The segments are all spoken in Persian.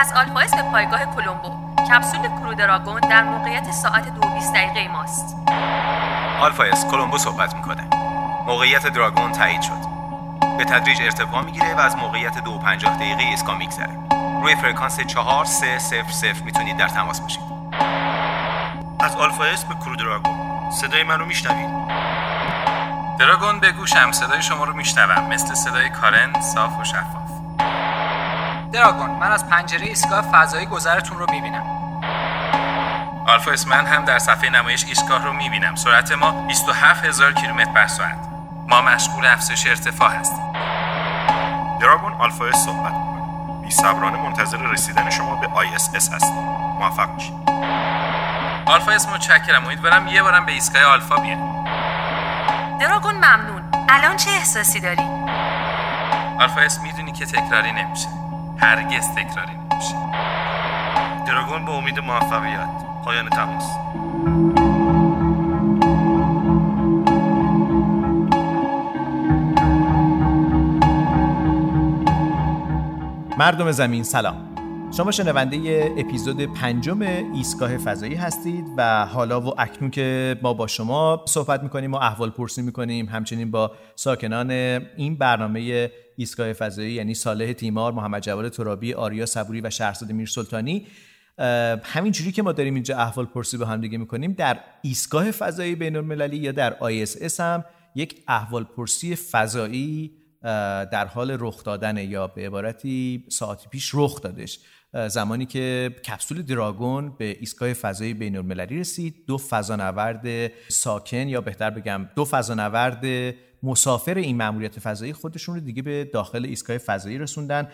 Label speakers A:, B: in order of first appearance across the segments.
A: از آلفا به پایگاه کلمبو. کپسول کرو دراگون در موقعیت ساعت دو دقیقه ماست.
B: آلفا اس کلمبو صحبت می‌کنه. موقعیت دراگون تایید شد. به تدریج ارتفاع می‌گیره و از موقعیت دو پنجاه دقیقه ایسکا میگذره. روی فرکانس چهار سه صفر صفر می‌تونید در تماس باشید.
C: از آلفا اس به کرو دراگون صدای منو میشنوید؟
D: دراگون به گوشم صدای شما رو میشنوم. مثل صدای کارن صاف و شفاف.
E: Dragon من از پنجره ایستگاه فضایی گذرتون رو می‌بینم.
D: آلفا من هم در صفحه نمایش ایستگاه رو می‌بینم. سرعت ما 27 هزار کیلومتر بر ساعت. ما مشغول افزایش ارتفاع هستیم.
C: Dragon آلفا اس صحبت می‌کنه. بی صبرانه منتظر رسیدن شما به ISS هستیم. موفق باشید.
D: آلفا اس متشکرم. امیدوارم یه بارم به ایستگاه آلفا بیاد
A: Dragon ممنون. الان چه احساسی داری؟
D: آلفا اس می‌دونی که تکراری نمیشه. هرگز تکراری نمیشه.
C: دراگون به امید موفقیت پایان تماس.
F: مردم زمین سلام. شما شنونده اپیزود پنجم ایستگاه فضایی هستید و حالا و اکنون که ما با شما صحبت می‌کنیم و احوال پرسی می‌کنیم همچنین با ساکنان این برنامه ایستگاه فضایی یعنی صالح تیمار، محمد جواد ترابی، آریا صبوری و شهرزاد میر سلطانی همینجوری که ما داریم اینجا احوال پرسی با هم دیگه می‌کنیم در ایستگاه فضایی بین المللی یا در ISS هم یک احوال پرسی فضایی در حال رخ دادن یا به عبارتی ساعتی پیش رخ دادش. زمانی که کپسول دراگون به ایستگاه فضایی بین المللی رسید دو فضانورد ساکن یا بهتر بگم دو فضانورد مسافر این مأموریت فضایی خودشون رو دیگه به داخل ایستگاه فضایی رسوندن.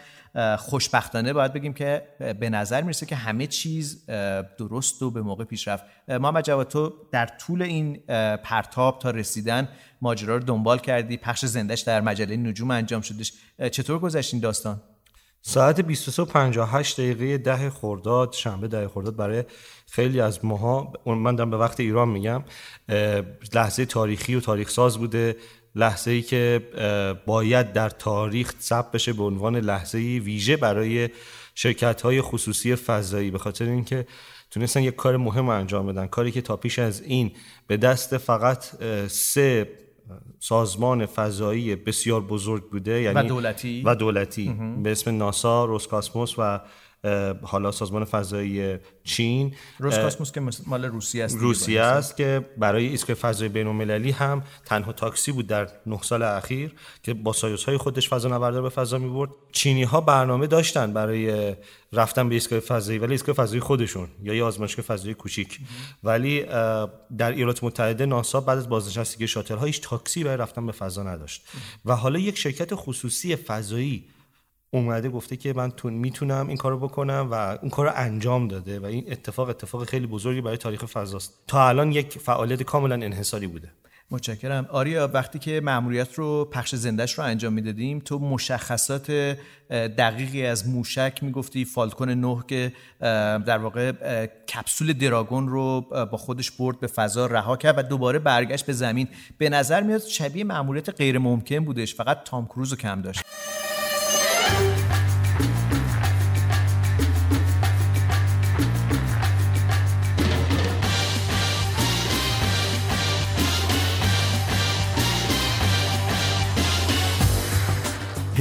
F: خوشبختانه باید بگیم که به نظر می‌رسه که همه چیز درست و به موقع پیش رفت محمد جواد تو در طول این پرتاب تا رسیدن ماجرا رو دنبال کردی؟ پخش زندش در مجله نجوم انجام شدش. چطور گذشت این داستان؟
G: ساعت 23:58 دقیقه ده خرداد شنبه ده خرداد برای خیلی از ماها من دارم به وقت ایران میگم لحظه تاریخی و تاریخ ساز بوده لحظه ای که باید در تاریخ ثبت بشه به عنوان لحظه ویژه برای شرکت های خصوصی فضایی. به خاطر اینکه تونستن یک کار مهم انجام بدن. کاری که تا پیش از این به دست فقط سه سازمان فضایی بسیار بزرگ بوده
F: یعنی و دولتی.
G: و دولتی. به اسم ناسا، روسکاسموس و حالا سازمان فضایی چین
F: روسکاسموس که مال روسیه است
G: روسیه است که برای ایستگاه فضای بین المللی هم تنها تاکسی بود در نه سال اخیر که با سایوس های خودش فضا نوردار به فضا می برد چینی ها برنامه داشتن برای رفتن به ایستگاه فضایی ولی ایستگاه فضایی خودشون یا یه آزمایشگاه فضایی کوچیک. ولی در ایالات متحده ناسا بعد از بازنشستگی شاتل ها هیچ تاکسی برای رفتن به فضا نداشت. و حالا یک شرکت خصوصی فضایی اومده گفته که من می‌تونم این کارو بکنم و اون کارو انجام داده و این اتفاق اتفاق خیلی بزرگی برای تاریخ فضاست. تا الان یک فعالیت کاملا انحصاری بوده.
F: متشکرم. آریا وقتی که مأموریت رو پخش زندش رو انجام می‌دادیم تو مشخصات دقیقی از موشک می‌گفتی فالکون 9 که در واقع کپسول دراگون رو با خودش برد به فضا رها کرد و دوباره برگشت به زمین. به نظر میاد شبیه مأموریت غیر ممکن بودش. فقط تام کروز رو کم داشت.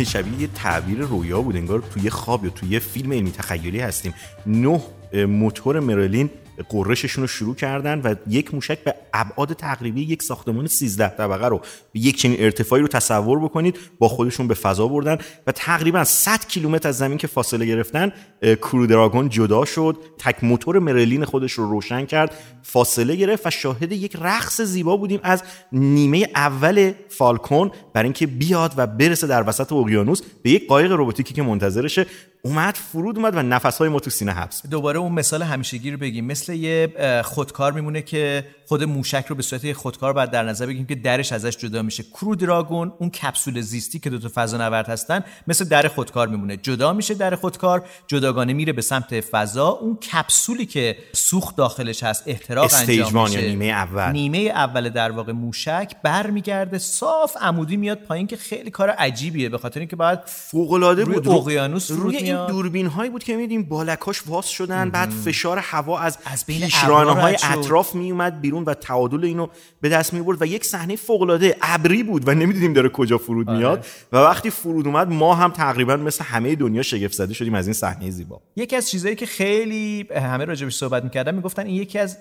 H: شبیه یه تعبیر رویا بود انگار توی خواب یا توی فیلم علمی تخیلی هستیم. نه موتور مرلین قرششون رو شروع کردن و یک موشک به ابعاد تقریبی یک ساختمان 13 طبقه رو به یک چنین ارتفاعی رو تصور بکنید با خودشون به فضا بردن و تقریبا 100 کیلومتر از زمین که فاصله گرفتن کرو دراگون جدا شد تک موتور مرلین خودش رو روشن کرد فاصله گرفت و شاهد یک رقص زیبا بودیم از نیمه اول فالکون برای اینکه بیاد و برسه در وسط اقیانوس به یک قایق رباتیکی که منتظرشه. اومد فرود اومد و نفسهای ما تو سینه حبس
F: دوباره اون مثال همیشگی رو بگیم. مثل یه خودکار میمونه که خود موشک رو به صورت خودکار بعد در نظر بگیم که درش ازش جدا میشه. کرو دراگون اون کپسول زیستی که دو تا فضا نورد هستن مثل در خودکار میمونه. جدا میشه در خودکار جداگانه میره به سمت فضا. اون کپسولی که سوخت داخلش هست احتراق انجام میشه.
H: نیمه اول.
F: نیمه اول در واقع موشک برمیگرده. صاف عمودی میاد پایین که خیلی کار عجیبیه به خاطر اینکه بعد
H: فوق العاده بود.
F: اقیانوس
H: روی این دوربین هایی بود که میدیم بالکاش واس شدن بعد فشار هوا از,
F: از بین
H: پیشرانه های. اطراف میومد بیرون و تعادل اینو به دست می‌برد و یک صحنه فوق العاده ابری بود و نمی‌دیدیم داره کجا فرود
F: آره.
H: میاد. و وقتی فرود اومد ما هم تقریبا مثل همه دنیا شگفت زده شدیم از این صحنه زیبا.
F: یکی از چیزهایی که خیلی همه راجبش صحبت می‌کردن می‌گفتن این یکی از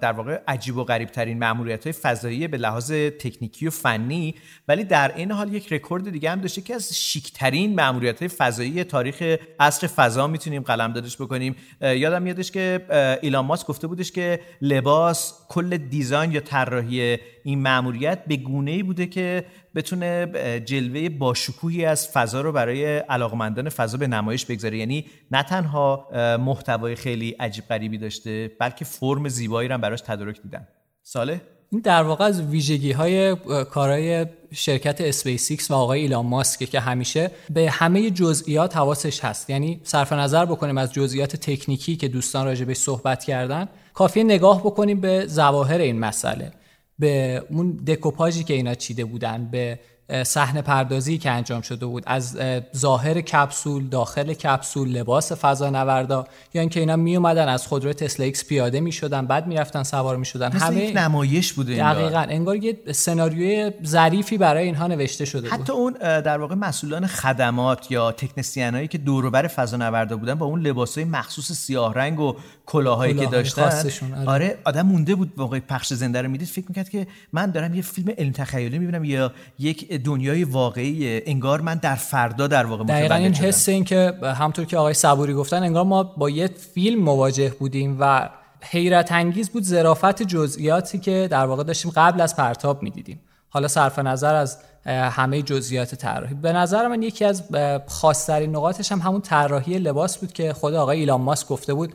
F: در واقع عجیب و غریب ترین ماموریت های فضایی به لحاظ تکنیکی و فنی ولی در این حال یک رکورد دیگه هم داشته که از شیکترین ماموریت های فضایی تاریخ عصر فضا می‌تونیم قلم دادش بکنیم. یادم میادش که ایلان ماسک گفته بودش که لباس کل دیزاین یا طراحی این ماموریت به گونه ای بوده که بتونه جلوه باشکوهی از فضا رو برای علاقمندان فضا به نمایش بگذاره. یعنی نه تنها محتوای خیلی عجیب غریبی داشته بلکه فرم زیبایی رو براش تدارک دیدن. ساله
E: این در واقع از ویژگی های کارهای شرکت Space و آقای ایلان ماسکه که همیشه به همه جزئیات حواسش هست. یعنی صرف نظر بکنیم از جزئیات تکنیکی که دوستان راجع صحبت کردن کافیه نگاه بکنیم به ظواهر این مسئله به اون دکوپاژی که اینا چیده بودن به صحنه پردازی که انجام شده بود. از ظاهر کپسول داخل کپسول لباس فضانوردا یا اینکه اینا می اومدن از خودرو Tesla X پیاده می شدن بعد می‌رفتن سوار می شدن
F: مثل یک نمایش بوده انگار.
E: دقیقاً. انگار یه سناریوی ظریفی برای اینها نوشته شده بود.
F: حتی اون در واقع مسئولان خدمات یا تکنسین که دور بر فضانوردا بودن با اون لباسای مخصوص سیاه رنگ و کلاهایی که
E: کلاههای
F: داشتن.
E: آره.
F: آره آدم مونده بود موقع پخش زنده رو. می‌دید؟ فکر می‌کرد که من دارم یه فیلم علمی تخیلی می‌بینم یا یک دنیای واقعی انگار من در فردا در واقع
E: دقیقا این
F: شدم.
E: حس این که همونطور که آقای صبوری گفتن انگار ما با یه فیلم مواجه بودیم و حیرت انگیز بود ظرافت جزئیاتی که در واقع داشتیم قبل از پرتاب می‌دیدیم حالا صرف نظر از همه جزئیات طراحی به نظر من یکی از خاصترین نقاطش هم همون طراحی لباس بود که خود آقای ایلان ماسک گفته بود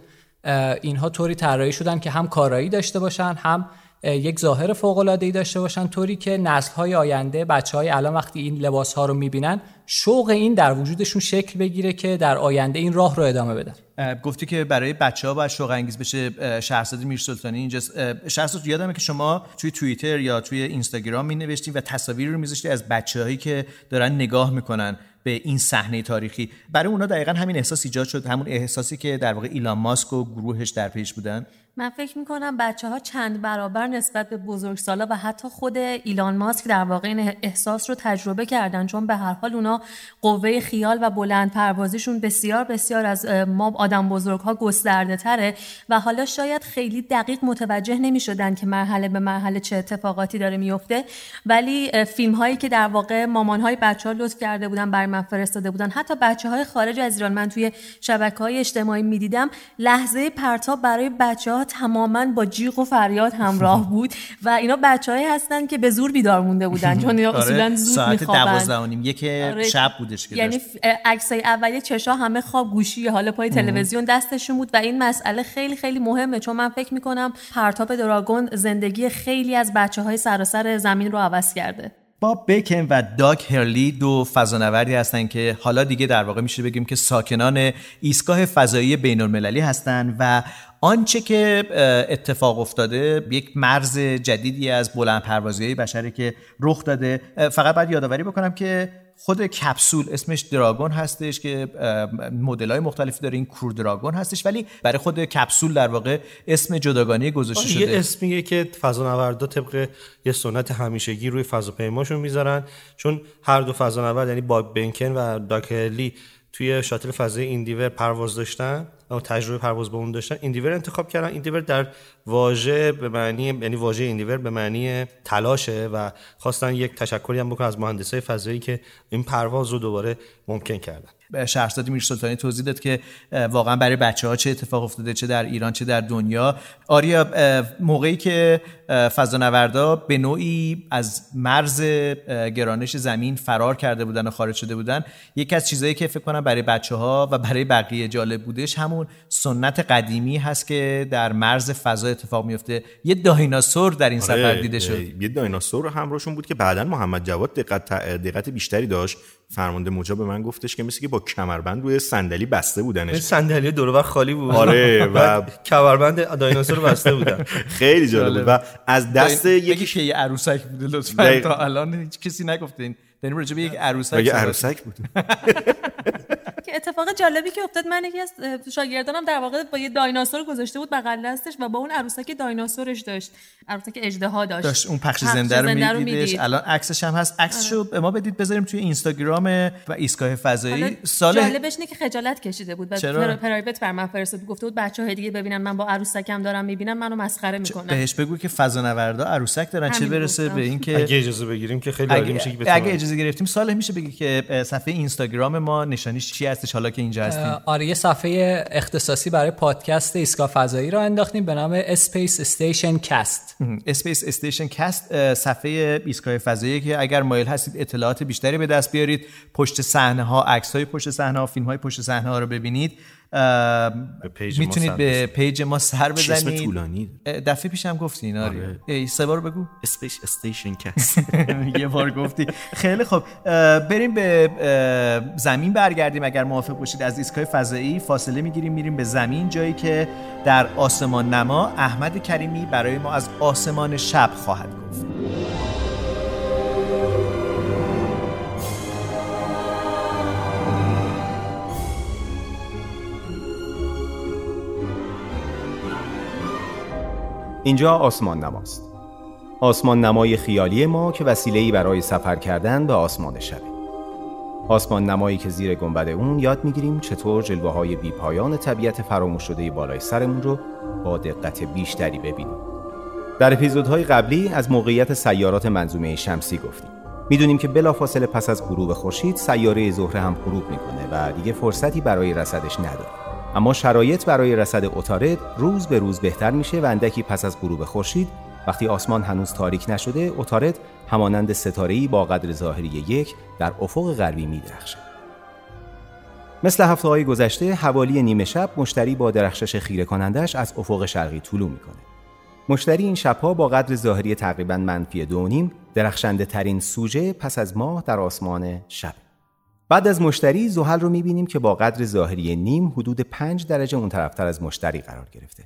E: اینها طوری طراحی شدن که هم کارایی داشته باشن هم یک ظاهر فوق العاده ای داشته باشن طوری که نسل های آینده بچه های الان وقتی این لباس ها رو می‌بینن شوق این در وجودشون شکل بگیره که در آینده این راه رو ادامه بدن.
F: گفتی که برای بچه ها باید شوق انگیز بشه شهرزاد میرسلطانی اینجا شهرزاد یادمه که شما توی توییتر یا توی اینستاگرام می نوشتین و تصاویری رو میذاشتی از بچه هایی که دارن نگاه می‌کنن به این صحنه تاریخی. برای اونا دقیقا همین احساس ایجاد شد همون احساسی که در واقع ایلان ماسک و گروهش در پیش بودن.
A: من فکر می‌کنم بچه ها چند برابر نسبت به بزرگسالا و حتی خود ایلان ماسک در واقع این احساس رو تجربه کردن چون به هر حال اونا قوه خیال و بلند پروازیشون بسیار بسیار از ما آدم بزرگ ها گسترده تره و حالا شاید خیلی دقیق متوجه نمی شدن که مرحله به مرحله چه اتفاقاتی داره میفته ولی فیلم هایی که در واقع مامان های بچه ها لطف کرده بودن بر من فرستاده بودن حتی بچه های خارج از ایران من توی شبکه های اجتماعی می‌دیدم لحظه پرتاب برای بچه ها تماما با جیغ و فریاد همراه بود و اینا بچههایی هستن که به زور بیدار مونده بودن چون اینا اصولا زود
F: آره، ساعت
A: میخوابن.
F: دوازده و نیم. یک
A: آره.
F: شب بودش که
A: یعنی عکسای اولیه چشا همه خواب گوشی حالا پای تلویزیون دستشون بود و این مسئله خیلی خیلی مهمه چون من فکر می‌کنم پرتاب دراگون زندگی خیلی از بچه های سراسر زمین رو عوض کرده.
F: باب بیکن و داگ هرلی دو فضانوردی هستند که حالا دیگه در واقع میشه بگیم که ساکنان ایستگاه فضایی بین المللی هستند و آنچه که اتفاق افتاده یک مرز جدیدی از بلند پروازی بشری که رخ داده. فقط باید یادآوری بکنم که خود کپسول اسمش دراگون هستش که مدل های مختلفی داره این کرو دراگون هستش ولی برای خود کپسول در واقع اسم جداگانه گذاشته شده.
G: یه اسمیه که فضانوردا طبق یه سنت همیشگی روی فضاپیماشون می‌ذارن. چون هر دو فضانورد یعنی باگ بنکن و داکرلی توی شاتل فضایی ایندیور پرواز داشتن و تجربه پرواز با اون داشتن ایندیور انتخاب کردن. ایندیور در واژه به معنی یعنی واژه ایندیور به معنی تلاشه و خواستن یک تشکری هم بکنن از مهندسای فضایی که این پرواز رو دوباره ممکن کردن.
F: شهرزاد میر سلطانی توضیح داد که واقعا برای بچه ها چه اتفاق افتاده چه در ایران چه در دنیا. آریا موقعی که فضانوردا به نوعی از مرز گرانش زمین فرار کرده بودن و خارج شده بودن یکی از چیزهایی که فکر کنم برای بچه ها و برای بقیه جالب بودش همون سنت قدیمی هست که در مرز فضا اتفاق میفته. یه دایناسور در این سفر
H: آره،
F: دیده شد.
H: یه دایناسور همراهشون بود که بعدا محمد جواد دقت دقت بیشتری داشت. فرمانده موجا به من گفتش که مثل که با کمربند روی صندلی بسته
G: این
H: بودنش
G: صندلی دور و خالی بود.
H: آره، و-
G: کمربند دایناسور بسته بودن.
H: خیلی جالب و از دست یکی
F: که یه عروسک بوده لطفا. تا الان هیچ کسی نگفته. داریم راجع به یک عروسک
H: عروسک بود؟
A: اتفاق جالبی که افتاد من یکی از شاگردانم در واقع با یه دایناسور گذاشته بود بغل دستش و با اون عروسک دایناسورش داشت عروسک اژدها داشت.
F: داشت. اون پخش زنده رو میدیدش. الان عکسش هم هست. عکسشو به ما بدید بذاریم توی اینستاگرام و ایستگاه فضایی.
A: سال جالبش اینه که خجالت کشیده بود. و چرا؟ پرایوت بر من فرستاد. گفته بود بچه‌ها دیگه ببینن من با عروسکم دارم می‌بینم منو مسخره می‌کنن.
F: بهش بگو که فضانوردا عروسک دارن. چه برسه به اینکه
G: اگه اجازه بگیریم که خیلی عالی میشه
F: که اگه اجازه گرفتیم سال میشه بگی که صفحه اینستاگرام ما نشانیش چی هستش حالا که اینجا هستیم.
E: آره یه صفحه اختصاصی برای پادکست ایستگاه فضایی رو انداختیم به نام Space Station Cast.
F: Space Station Cast صفحه ایستگاه فضایی که اگر مایل هستید اطلاعات بیشتری به دست بیارید پشت صحنه ها عکس های پشت صحنه ها فیلم های پشت صحنه ها رو ببینید. می‌تونید به page ما سر بزنید. اسم
H: طولانی
F: دفعه پیشم گفتی اینا آره. ای سه بار بگو.
H: Space Station Cast
F: یه بار گفتی. خیلی خب بریم به زمین برگردیم. اگر موافق باشید از ایستگاه فضایی فاصله می‌گیریم میریم به زمین جایی که در آسمان نما احمد کریمی برای ما از آسمان شب خواهد گفت.
B: اینجا آسمان نماست. آسمان نمای خیالی ما که وسیله‌ای برای سفر کردن به آسمان شبه. آسمان نمایی که زیر گنبد اون یاد می‌گیریم چطور جلوه های بی طبیعت فراموش شده بالای سرمون رو با دقت بیشتری ببینیم. در اپیزودهای قبلی از موقعیت سیارات منظومه شمسی گفتیم. می‌دونیم که بلافاصله پس از غروب خورشید سیاره زهره هم غروب می‌کنه و دیگه فرصتی برای رسدش نداره اما شرایط برای رسد اتارد روز به روز بهتر میشه و اندکی پس از غروب خورشید وقتی آسمان هنوز تاریک نشده اتارد همانند ستاره‌ای با قدر ظاهری یک در افق غربی میدرخشه. مثل هفته های گذشته حوالی نیمه شب مشتری با درخشش خیره کنندش از افق شرقی طلوع می‌کنه. مشتری این شبها با قدر ظاهری تقریبا منفی دو نیم درخشنده ترین سوژه پس از ماه در آسمان شب. بعد از مشتری زحل رو می‌بینیم که با قدر ظاهری نیم حدود 5 درجه اون طرفتر از مشتری قرار گرفته.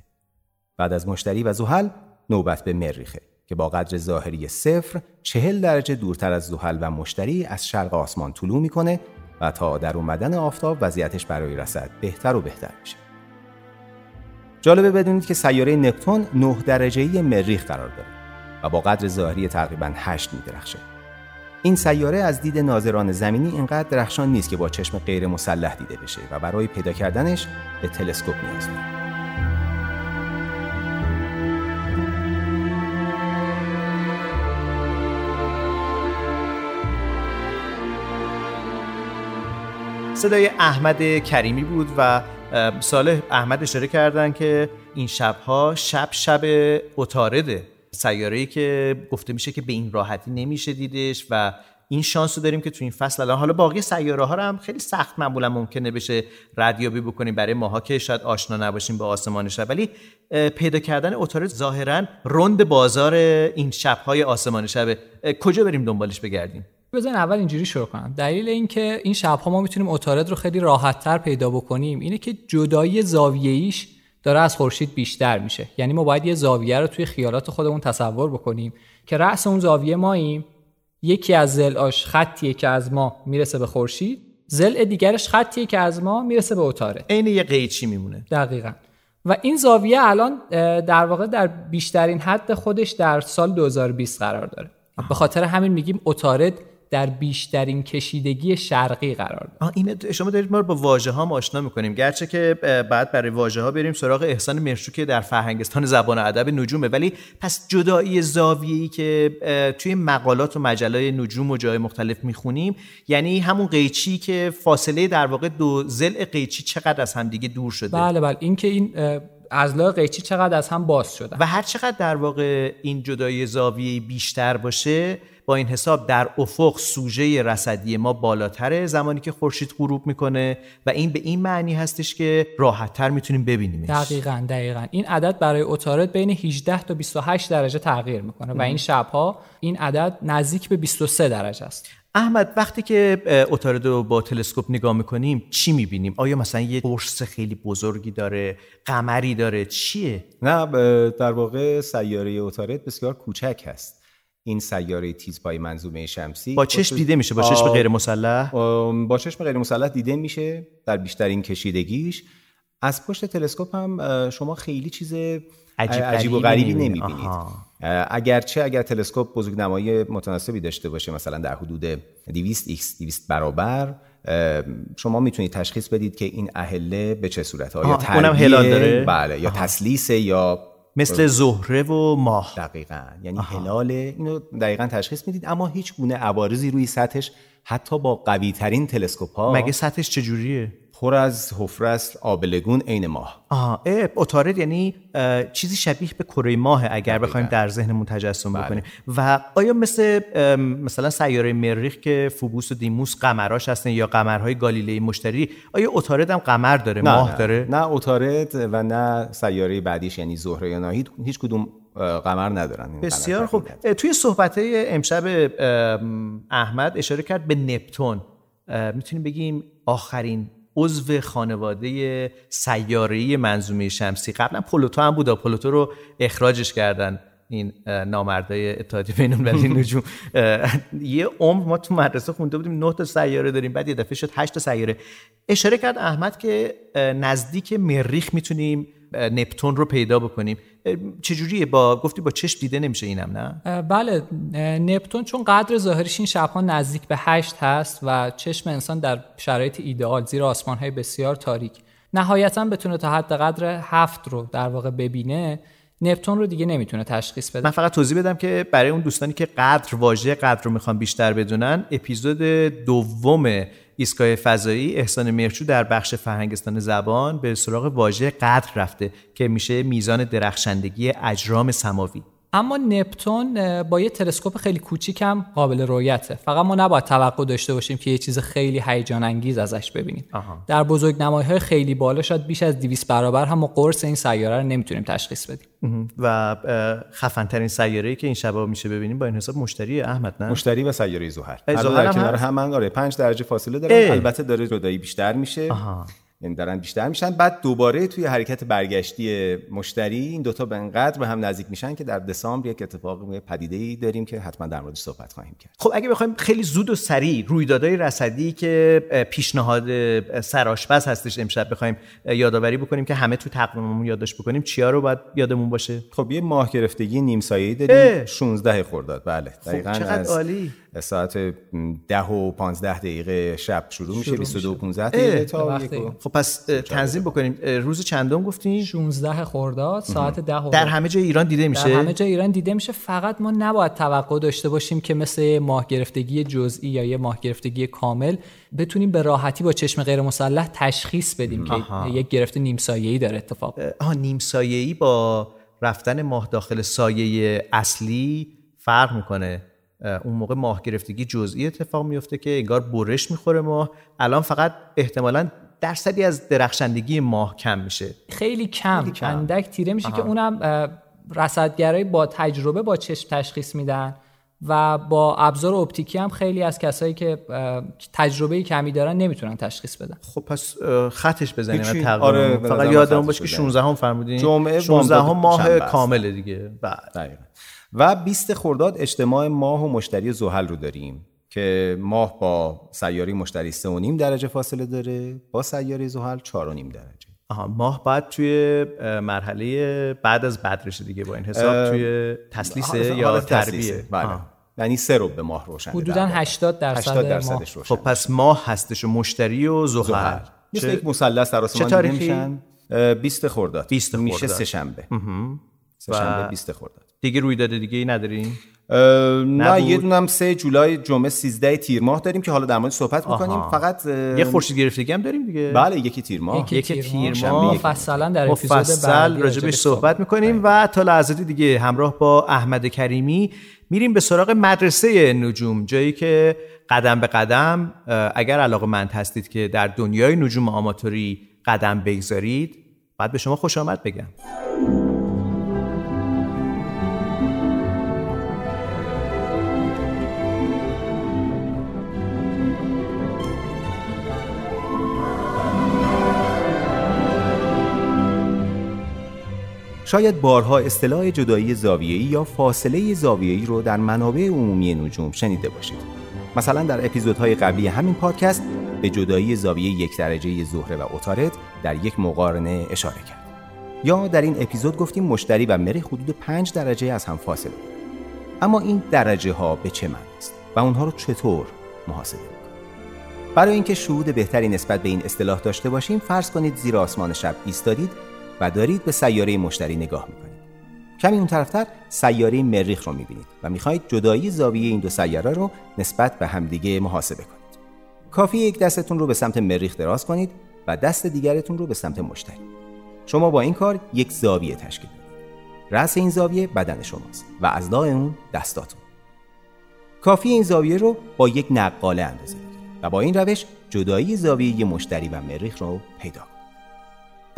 B: بعد از مشتری و زحل نوبت به مریخه که با قدر ظاهری صفر چهل درجه دورتر از زحل و مشتری از شرق آسمان طلوع می‌کنه و تا در اومدن آفتاب وضعیتش برای رسد بهتر و بهتر میشه. جالبه بدونید که سیاره نپتون 9 درجه‌ای مریخ قرار داره و با قدر ظاهری تقریبا 8 میدرخشه. این سیاره از دید ناظران زمینی اینقدر درخشان نیست که با چشم غیر مسلح دیده بشه و برای پیدا کردنش به تلسکوپ نیاز داره.
F: صدای احمد کریمی بود و صالح احمد اشاره کردن که این شبها شب شب اتارده سیاره‌ای که گفته میشه که به این راحتی نمیشه دیدش و این شانس رو داریم که تو این فصل الان حالا باقی سیاره ها رو هم خیلی سخت معمولا ممکنه بشه ردیابی بکنیم. برای ماها که شاید آشنا نباشیم به آسمان شب. ولی پیدا کردن اتارد ظاهرا رند بازار این شبهای آسمان شبه کجا بریم دنبالش بگردیم؟
E: بزن اول اینجوری شروع کنم. دلیل اینکه این شبها ما می‌تونیم اتارد رو خیلی راحتتر پیدا بکنیم اینه که جدایی زاویه‌ایش داره از خورشید بیشتر میشه. یعنی ما باید یه زاویه رو توی خیالات خودمون تصور بکنیم که رأس اون زاویه ماییم. یکی از زلاش خطیه که از ما می‌رسه به خورشید. زل دیگرش خطیه که از ما می‌رسه به اتاره.
F: عین یه قیچی میمونه.
E: دقیقا. و این زاویه الان در واقع در بیشترین حد خودش در سال 2020 قرار داره. به خاطر همین میگیم اتارد در بیشترین کشیدگی شرقی قرار
F: داره این شما دارید ما رو با واژه ها آشنا می‌کنیم. گرچه که بعد برای واژه ها بریم سراغ احسان مرشوک در فرهنگستان زبان ادب نجومه. ولی پس جدایی زاویه‌ای که توی مقالات و مجله نجوم و جای مختلف می‌خونیم یعنی همون قیچی که فاصله در واقع دو زل قیچی چقدر از هم دیگه دور شده؟
E: بله بله. این که این قیچی چقدر از هم باز شده.
F: و هر چقدر در واقع این جدایی زاویه بیشتر باشه با این حساب در افق سوژه رصدی ما بالاتره زمانی که خورشید غروب می‌کنه و این به این معنی هستش که راحتتر می‌تونیم ببینیمش
E: دقیقا دقیقا این عدد برای اتارد بین 18 تا 28 درجه تغییر می‌کنه و این شبها این عدد نزدیک به 23 درجه است
F: احمد وقتی که اتارد رو با تلسکوپ نگاه می‌کنیم چی می‌بینیم؟ آیا مثلا یه قرص خیلی بزرگی داره؟ قمری داره؟ چیه؟
B: نه در واقع سیاره اتارد بسیار کوچک هست این سیاره تیزپای منظومه شمسی.
F: با چشم دیده میشه با چشم غیر مسلح؟
B: با چشم غیر مسلح دیده میشه در بیشترین کشیدگیش. از پشت تلسکوپ هم شما خیلی چیز
F: عجیب
B: عجیب و
F: غریبی نمی‌بینید.
B: اگرچه اگر تلسکوپ بزرگنمایی متناسبی داشته باشه مثلا در حدود 200 x 200 برابر شما می‌تونید تشخیص بدید که این اهله به چه صورت آیا
F: آها، اونم؟ هلال داره؟
B: بله یا تسلیس یا
F: مثل زهره و ماه.
B: دقیقا. یعنی هلال اینو دقیقا تشخیص می‌دید. اما هیچ گونه عوارضی روی سطحش حتی با قوی ترین تلسکوپ ها
F: مگه سطحش چجوریه؟
B: پر از حفره است آبلگون عین ماه
F: آها اه، اتارد یعنی چیزی شبیه به کره ماه اگر بخوایم در ذهنمون تجسم بکنیم. و آیا مثل مثلا سیاره مریخ که فوبوس و دیموس قمراش هستن یا قمرهای گالیله مشتری آیا اتارد هم قمر داره ماه
B: نه.
F: داره؟
B: نه اتارد و نه سیاره بعدیش یعنی زهره یا ناهید هیچ کدوم قمر ندارن
F: بسیار خوب. توی صحبت امشب ام، احمد اشاره کرد به نپتون. می‌تونیم بگیم آخرین عضو خانواده سیاره‌ای منظومه شمسی. قبلا پلوتو هم بود پلوتو رو اخراجش کردن این نامردای اتحادیه بین المللی نجوم. یه عمر ما تو مدرسه خونده بودیم نه تا سیاره داریم. بعد یه دفعه شد 8 تا سیاره. اشاره کرد احمد که نزدیک مریخ می‌تونیم نپتون رو پیدا بکنیم. چجوریه؟ با گفتی با چشم دیده نمیشه اینم نه؟
E: بله. نپتون چون قدر ظاهریش این شبها نزدیک به هشت هست و چشم انسان در شرایط ایدئال زیر آسمانهای بسیار تاریک. نهایتا بتونه تا حد قدر هفت رو در واقع ببینه نپتون رو دیگه نمی‌تونه تشخیص بده.
F: من فقط توضیح بدم که برای اون دوستانی که قدر واژه قدر رو می‌خوان بیشتر بدونن اپیزود دوم ایستگاه فضایی احسان مرچو در بخش فرهنگستان زبان به سراغ واژه قدر رفته که میشه میزان درخشندگی اجرام سماوی.
E: اما نپتون با یه تلسکوپ خیلی کوچیک هم قابل رؤیته. فقط ما نباید توقع داشته باشیم که یه چیز خیلی هیجان انگیز ازش ببینیم. در بزرگ های خیلی بالا شاید بیش از 200 برابر هم ما قرص این سیاره رو نمی‌تونیم تشخیص بدیم.
F: و خفن ترین سیاره‌ای که این شبا میشه ببینیم با این حساب مشتری احمد نه؟
B: مشتری و سیاره زحل
F: ای، زحل
B: در
F: هم
B: کنار؟ هم آره 5 درجه فاصله دارن
F: اه.
B: البته داره جدایی بیشتر میشه. یعنی دارن بیشتر میشن. بعد دوباره توی حرکت برگشتی مشتری این دوتا به انقدر به هم نزدیک میشن که در دسامبر یک اتفاق پدیده ای داریم که حتما در موردش صحبت خواهیم کرد.
F: خب اگه بخوایم خیلی زود و سریع رویدادهای رصدی که پیشنهاد سرآشپز هستش امشب بخوایم یادآوری بکنیم که همه تو تقویممون یادداشت بکنیم چیا رو باید یادمون باشه؟
B: خب یه ماه گرفتگی نیم سایه‌ای. داریم. 16 خرداد. بله دقیقاً
F: چقدر
B: از
F: عالی.
B: ساعت 10 و 15 دقیقه شب شروع میشه 22 و 15
F: اه،
B: دقیقه تا
F: خب پس تنظیم بکنیم. روز چندم گفتیم
E: 16 خرداد ساعت 10 و
F: در همه جای ایران دیده میشه؟
E: در همه جای ایران دیده میشه. فقط ما نباید توقع داشته باشیم که مثل یه ماه گرفتگی جزئی یا یه ماه گرفتگی کامل بتونیم به راحتی با چشم غیر مسلح تشخیص بدیم که یک گرفت نیم سایه‌ای داره اتفاق.
F: آها نیم سایه‌ای با رفتن ماه داخل سایه اصلی فرق می‌کنه. اون موقع ماه گرفتگی جزئی اتفاق میفته که انگار برش می‌خوره ماه. الان فقط احتمالا درصدی از درخشندگی ماه کم میشه.
E: خیلی کم. اندک تیره میشه که اونم رصدگرای با تجربه با چشم تشخیص میدن و با ابزار اپتیکی هم خیلی از کسایی که تجربه کمی دارن نمی‌تونن تشخیص بدن.
F: خب پس خطش بزنیم
B: آره،
F: فقط یادمون باشه که
B: بزنیم.
F: 16 هم فرمودین.
B: جمعه
F: 16 هم ماه. کامله دیگه. بله.
B: دقیقا. و 20 خرداد اجتماع ماه و مشتری زحل رو داریم که ماه با سیاره مشتری 3.5 درجه فاصله داره با سیاره زحل 4.5 درجه
F: آها ماه بعد توی مرحله بعد از بدرشه دیگه با این حساب توی تسلیسه
B: حالا-
F: یا تربیه.
B: بله. یعنی سه رو به ماه روشنه
E: حدودا
B: در واقع.
E: 80 درصد
B: 80
E: ماه.
B: درصدش روشن
F: خب پس ماه هستش و مشتری و زحل
B: مثل یک مثلث در آسمان؟ میشن اه، 20 خرداد
F: 20
B: میشه. سه شنبه سه شنبه 20 خرداد
F: دیگه رویداد دیگه ای نداریم
B: نه. یه دونم 3 جولای جمعه 13 تیر ماه داریم که حالا در مورد صحبت می‌کنیم. فقط
F: یه خورشید گرفتگی هم داریم دیگه.
B: بله یکی تیر ماه.
E: یکی
F: یکی
E: تیر ماه. مفصلا در اپیزود
F: مفصل
E: بعدی
F: راجبش صحبت می‌کنیم و تا لحظاتی دیگه همراه با احمد کریمی میریم به سراغ مدرسه نجوم جایی که قدم به قدم اگر علاقه مند هستید که در دنیای نجوم آماتوری قدم بگذارید بعد به شما خوش آمد بگم.
B: شاید بارها اصطلاح جدایی زاویه‌ای یا فاصله زاویه‌ای رو در منابع عمومی نجوم شنیده باشید. مثلا در اپیزودهای قبلی همین پادکست به جدایی زاویه یک درجه زهره و اتارد در یک مقارنه اشاره کرد. یا در این اپیزود گفتیم مشتری و مری حدود 5 درجه از هم فاصله. اما این درجه ها به چه معنی است و اونها رو چطور محاسبه؟ برای اینکه شهود بهتری نسبت به این اصطلاح داشته باشیم فرض کنید زیر آسمان شب ایستادید و دارید به سیاره مشتری نگاه می‌کنید. کمی اون طرفتر سیاره مریخ رو می‌بینید و می‌خواهید جدایی زاویه این دو سیاره رو نسبت به همدیگه محاسبه کنید. کافی یک دستتون رو به سمت مریخ دراز کنید و دست دیگرتون رو به سمت مشتری. شما با این کار یک زاویه تشکیل می‌دید. رأس این زاویه بدن شماست و از اون دستاتون. کافی این زاویه رو با یک نقاله اندازه بگیرید و با این روش جدایی زاویه مشتری و مریخ رو پیدا کنید.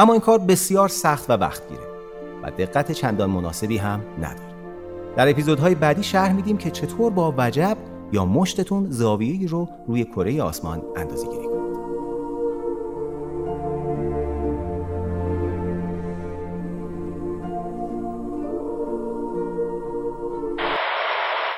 B: اما این کار بسیار سخت و وقتگیره و دقت چندان مناسبی هم نداره. در اپیزودهای بعدی شرح میدیم که چطور با وجب یا مشتتون زاویه‌ای رو روی کره آسمان اندازه گیری کنید.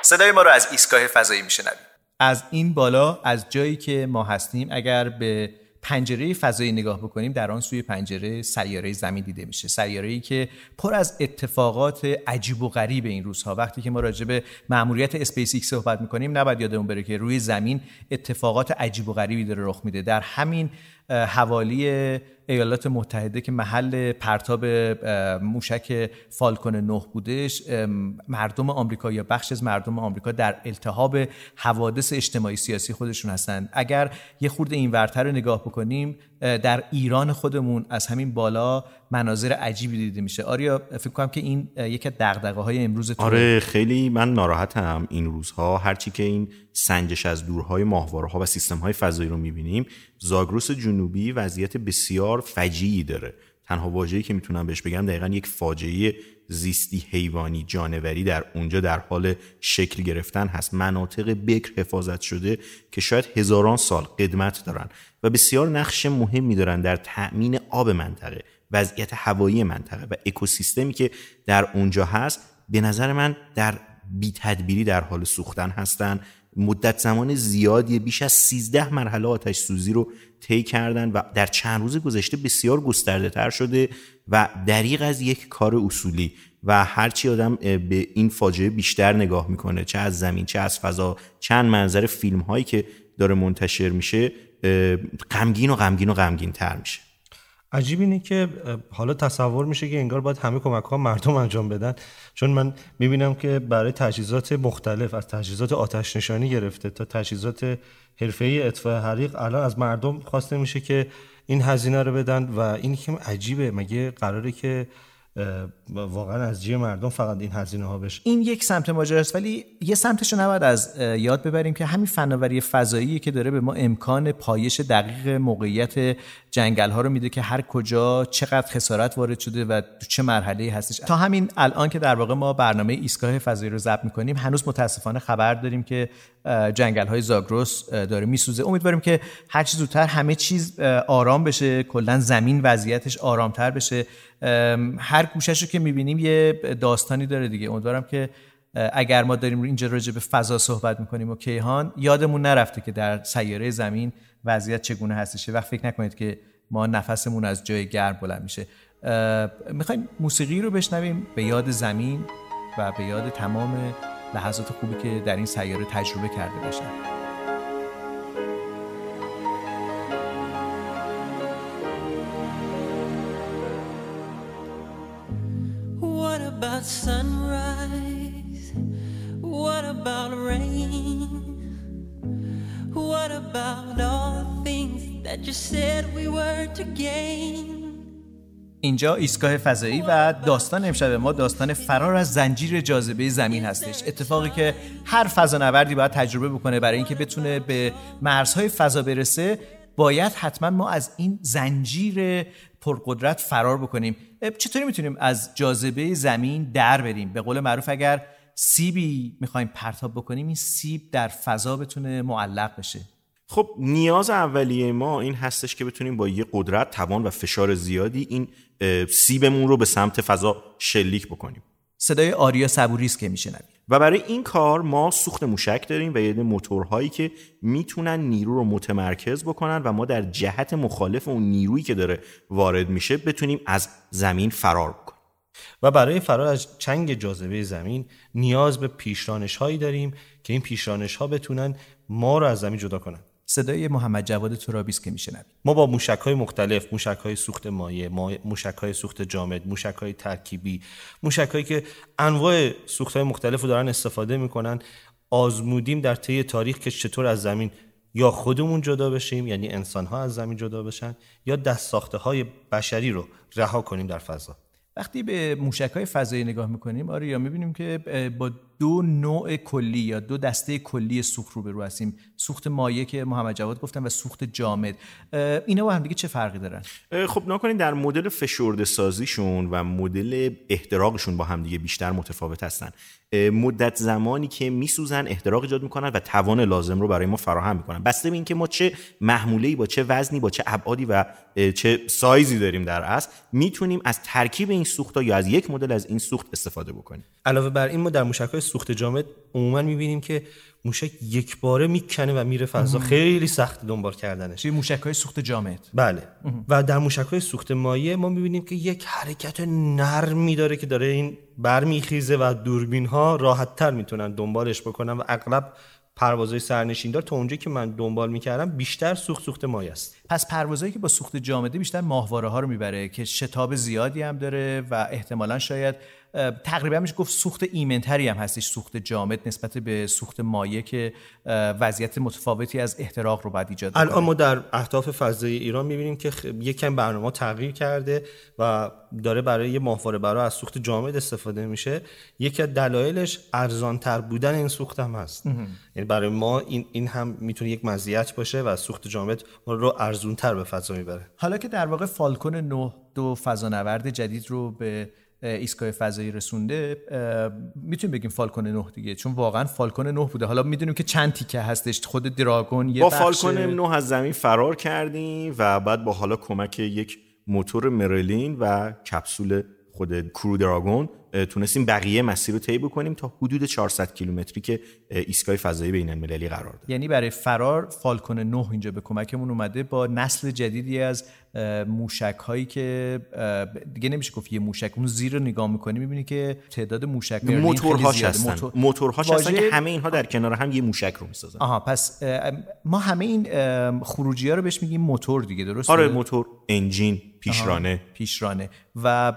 F: صدای ما رو از ایستگاه فضایی میشنویم از این بالا از جایی که ما هستیم اگر به پنجره فضایی نگاه بکنیم در آن سوی پنجره سیاره زمین دیده میشه. سیاره ای که پر از اتفاقات عجیب و غریب این روزها. وقتی که ما راجع به ماموریت اسپیس ایکس صحبت می‌کنیم نباید یادمون بره که روی زمین اتفاقات عجیب و غریبی داره رخ میده. در همین حوالی ایالات متحده که محل پرتاب موشک فالکون 9 بودش. مردم آمریکا یا بخش از مردم آمریکا در التهاب حوادث اجتماعی سیاسی خودشون هستند. اگر یه خورده این ورتر رو نگاه بکنیم در ایران خودمون از همین بالا مناظر عجیبی دیده میشه. آریا فکر کنم که این یکی از دغدغه های امروز تو
H: آره خیلی من ناراحتم این روزها. هرچی که این سنجش از دورهای ماهواره ها و سیستم های فضایی رو می‌بینیم زاگرس جنوبی وضعیت بسیار فجیعی داره. تنها واژه‌ای که می‌تونم بهش بگم دقیقا یک فاجعه زیستی حیوانی جانوری در اونجا در حال شکل گرفتن هست. مناطق بکر حفاظت شده که شاید هزاران سال قدمت دارن و بسیار نقش مهمی دارن در تأمین آب منطقه وضعیت هوایی منطقه و اکوسیستمی که در اونجا هست. به نظر من در بی تدبیری در حال سوختن هستن. مدت زمان زیادی بیش از 13 مرحله آتش سوزی رو طی کردن و در چند روز گذشته بسیار گسترده تر شده و دریغ از یک کار اصولی و هرچی آدم به این فاجعه بیشتر نگاه می‌کنه چه از زمین چه از فضا چند منظر فیلم هایی که داره منتشر میشه غمگین و غمگین و غمگین تر میشه.
G: عجیب اینه که حالا تصور میشه که انگار باید همه کمک ها مردم انجام بدن. چون من می‌بینم که برای تجهیزات مختلف از تجهیزات آتش نشانی گرفته تا تجهیزات حرفه اطفاء حریق الان از مردم خواسته میشه که این هزینه رو بدن. و این که عجیبه مگه قراره که واقعا از جیب مردم فقط این هزینه ها بشه.
F: این یک سمت ماجرا است ولی یه سمتش رو نباید از یاد ببریم که همین فناوری فضایی که داره به ما امکان پایش دقیق موقعیت جنگل ها رو میده که هر کجا چقدر خسارت وارد شده و چه مرحله هستش. تا همین الان که در واقع ما برنامه ایستگاه فضایی رو ضبط می‌کنیم هنوز متاسفانه خبر داریم که جنگل های زاگروس داره میسوزه. امیدواریم که هر چیز زودتر همه چیز آرام بشه کلا زمین وضعیتش آرامتر بشه. هر گوشش رو که می‌بینیم یه داستانی داره دیگه. امیدوارم که اگر ما داریم اینجا راجع به فضا صحبت می‌کنیم و کیهان یادمون نرفته که در سیاره زمین وضعیت چگونه هستش. و فکر نکنید که ما نفسمون از جای گرم بلند میشه. می‌خوایم موسیقی رو بشنویم به یاد زمین و به یاد تمام لحظات خوبی که در این سیاره تجربه کرده باشن. About sunrise? What about rain? What about all things that you said we were to gain? اینجا ایستگاه فضایی و داستان امشب ما داستان فرار از زنجیر جاذبه زمین هستش اتفاقی که هر فضانوردی باید تجربه بکنه برای اینکه بتونه به مرزهای فضا برسه باید حتما ما از این زنجیر پرقدرت فرار بکنیم. چطوری می‌تونیم از جاذبه زمین در بریم؟ به قول معروف اگر سیبی می‌خوایم پرتاب بکنیم این سیب در فضا بتونه معلق بشه.
H: خب نیاز اولیه ما این هستش که بتونیم با یه قدرت توان و فشار زیادی این سیبمون رو به سمت فضا شلیک بکنیم.
F: صدای آریا صبوریست که میشنویم
H: و برای این کار ما سوخت موشک داریم و یه موتورهایی که می‌تونن نیرو رو متمرکز بکنن و ما در جهت مخالف اون نیرویی که داره وارد میشه بتونیم از زمین فرار بکنیم.
G: و برای فرار از چنگ جاذبه زمین نیاز به پیشرانش هایی داریم که این پیشرانش ها بتونن ما رو از زمین جدا کنن.
F: صدای محمد جواد ترابیس که میشنویم
G: ما با موشک های مختلف موشک های سوخت مایع موشک های سوخت جامد موشک های ترکیبی موشک هایی که انواع سوخت های مختلف رو دارن استفاده می‌کنن آزمودیم در طی تاریخ که چطور از زمین یا خودمون جدا بشیم یعنی انسان ها از زمین جدا بشن یا دست ساخته های بشری رو رها کنیم در فضا.
F: وقتی به موشک های فضایی نگاه می‌کنیم آره می‌بینیم که با دو نوع کلی یا دو دسته کلی سوخت رو هستیم. سوخت مایع که محمد جواد گفتن و سوخت جامد. اینا با هم دیگه چه فرقی دارن؟
H: خب نکنید در مدل فشرده سازیشون و مدل احتراقشون با هم دیگه بیشتر متفاوت هستن. مدت زمانی که میسوزن احتراق ایجاد می‌کنن و توان لازم رو برای ما فراهم می‌کنن. بسته به اینکه ما چه محموله با چه وزنی با چه ابعادی و چه سایزی داریم در اصل می‌تونیم از ترکیب این سوخت یا از یک مدل از این سوخت استفاده بکنیم.
G: علاوه بر این ما در سوخت جامد عموما می‌بینیم که موشک یک باره می‌کنه و میره فضا. خیلی سخت دنبال کردنش.
F: موشک های سوخت جامد.
G: بله. و در موشک های سوخت مایع ما می‌بینیم که یک حرکت نرمی داره که داره این برمیخیزه و دوربین ها راحت تر می‌تونن دنبالش بکنن و اغلب پروازهای سرنشیندار تا اونجایی که من دنبال می‌کردم بیشتر سوخت سوخت مایع است.
F: پس پروازهایی که با سوخت جامده بیشتر ماهواره ها رو می‌بره که شتاب زیادی هم داره و احتمالا شاید تقریبا میشه گفت سوخت ایمنتری هم هستش سوخت جامد نسبت به سوخت مایع که وضعیت متفاوتی از احتراق رو بعد ایجاد
G: الان ما در اهداف فضایی ایران می‌بینیم که یکم برنامه تغییر کرده و داره برای یه ماهواره برای از سوخت جامد استفاده میشه. یکی از دلایلش ارزانتر بودن این سوخت هم هست. یعنی برای ما این این هم می‌تونه یک مزیت باشه و سوخت جامد رو ارزونتر به فضا می‌بره.
F: حالا که در واقع فالکون 9 دو فضانورد جدید رو به ایستگاه فضایی رسونده می‌تونیم بگیم Falcon 9 دیگه چون واقعا Falcon 9 بوده. حالا می‌دونیم که چند تیکه هستش. خود Dragon یه
H: با Falcon 9 از زمین فرار کردیم و بعد با حالا کمک یک موتور Merlin و کپسول خود Crew Dragon تونستیم بقیه مسیر رو طی بکنیم تا حدود 400 کیلومتری که ایستگاه فضایی بین المللی قرار داره
F: یعنی برای فرار Falcon 9 اینجا به کمکمون اومده با نسل جدیدی از موشک هایی که دیگه نمیشه گفت یه موشک اون زیر رو نگاه می‌کنی می‌بینی که تعداد موشک
H: موتورهاش هستن. موتور... موتورهاش هستن که همه اینها در کنار هم یه موشک رو می‌سازن.
F: آها پس ما همه این خروجی ها رو بهش میگیم موتور دیگه درست
H: آره موتور انجین پیشرانه.
F: پیشرانه. و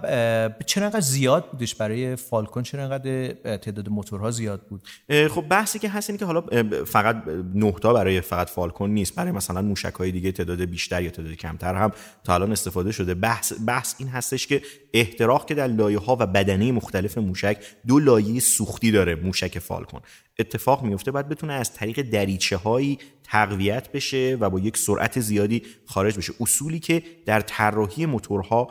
F: چرا انقدر زیاد بودش برای فالکون؟ چرا انقدر تعداد موتورها زیاد بود؟
H: خب بحثی که هست اینه که حالا فقط نه تا برای فقط فالکون نیست. برای مثلا موشک های دیگه تعداد بیشتر یا تعداد کمتر هم تا الان استفاده شده. بحث بحث این هستش که احتراق که در لایه ها و بدنه مختلف موشک دو لایه سوختی داره موشک فالکون. اتفاق میفته باید بتونه از طریق دریچه هایی تقویت بشه و با یک سرعت زیادی خارج بشه. اصولی که در طراحی موتورها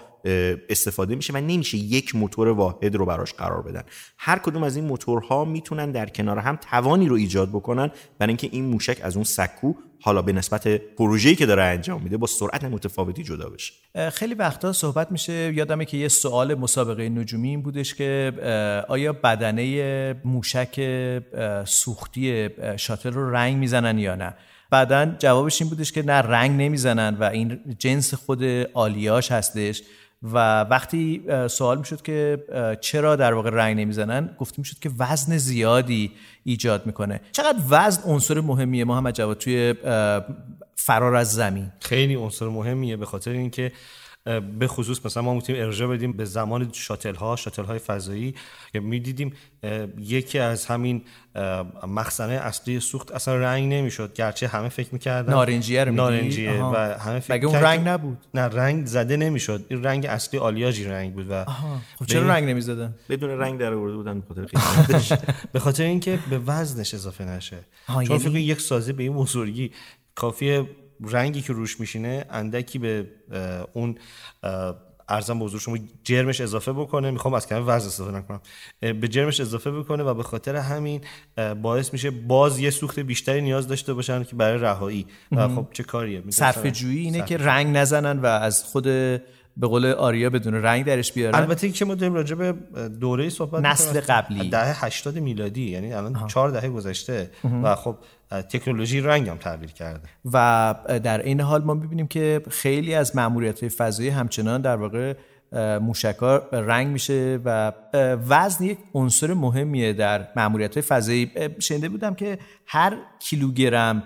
H: استفاده میشه و نمیشه یک موتور واحد رو براش قرار بدن. هر کدوم از این موتورها می‌تونن در کنار هم توانی رو ایجاد بکنن برای اینکه این موشک از اون سکو حالا به نسبت پروژه‌ای که داره انجام میده با سرعت متفاوتی جدا بشه.
F: خیلی وقتا صحبت میشه یادمه که یه سوال مسابقه نجومی این بودش که آیا بدنه موشک سوختی شاتل رو رنگ می‌زنن یا نه؟ بعدا جوابش این بودش که نه رنگ نمی‌زنن و این جنس خود آلیاش هستش. و وقتی سوال می‌شد که چرا در واقع رنگ نمی‌زنن گفته می‌شد که وزن زیادی ایجاد می‌کنه. چقدر وزن عنصر مهمیه محمد جواد توی فرار از زمین؟
G: خیلی عنصر مهمیه به خاطر اینکه به خصوص مثلا ما می‌تونیم ارجاع بدیم به زمان شاتل ها شاتل های فضایی که می‌دیدیم یکی از همین مخزنه اصلی سوخت اصلا رنگ نمی‌شد گرچه همه فکر می‌کردن.
F: نارنجیه رو
G: نارنجیه و همه فکر
F: اون رنگ نبود؟
G: نه رنگ زده نمی‌شد. این رنگ اصلی آلیاژی رنگ بود و
F: خب چرا رنگ نمی‌زدن
H: بدون رنگ در آورده بودن
G: به خاطر اینکه به وزنش اضافه نشه. چون یعنی... فکر یک سازه به این بزرگی کافیه رنگی که روش میشینه اندکی به اون ارزم به حضور شما جرمش اضافه بکنه. می‌خوام از کلمه وزن استفاده نکنم. به جرمش اضافه بکنه و به خاطر همین باعث میشه باز یه سوخت بیشتری نیاز داشته باشن که برای رهایی. و خب چه کاریه؟
F: صرف جویی اینه که رنگ نزنن و از خود به قول آریا بدون رنگ درش بیارن.
G: البته که ما داریم راجع به دوره صحبت
F: نسل قبلی.
G: دهه 80 میلادی یعنی الان 4 دهه گذشته و خب تکنولوژی رنگ هم تغییر کرده.
F: و در این حال ما ببینیم که خیلی از ماموریت فضایی همچنان در واقع موشکا رنگ میشه و وزن یک عنصر مهمیه در ماموریت فضایی. شنیده بودم که هر کیلوگرم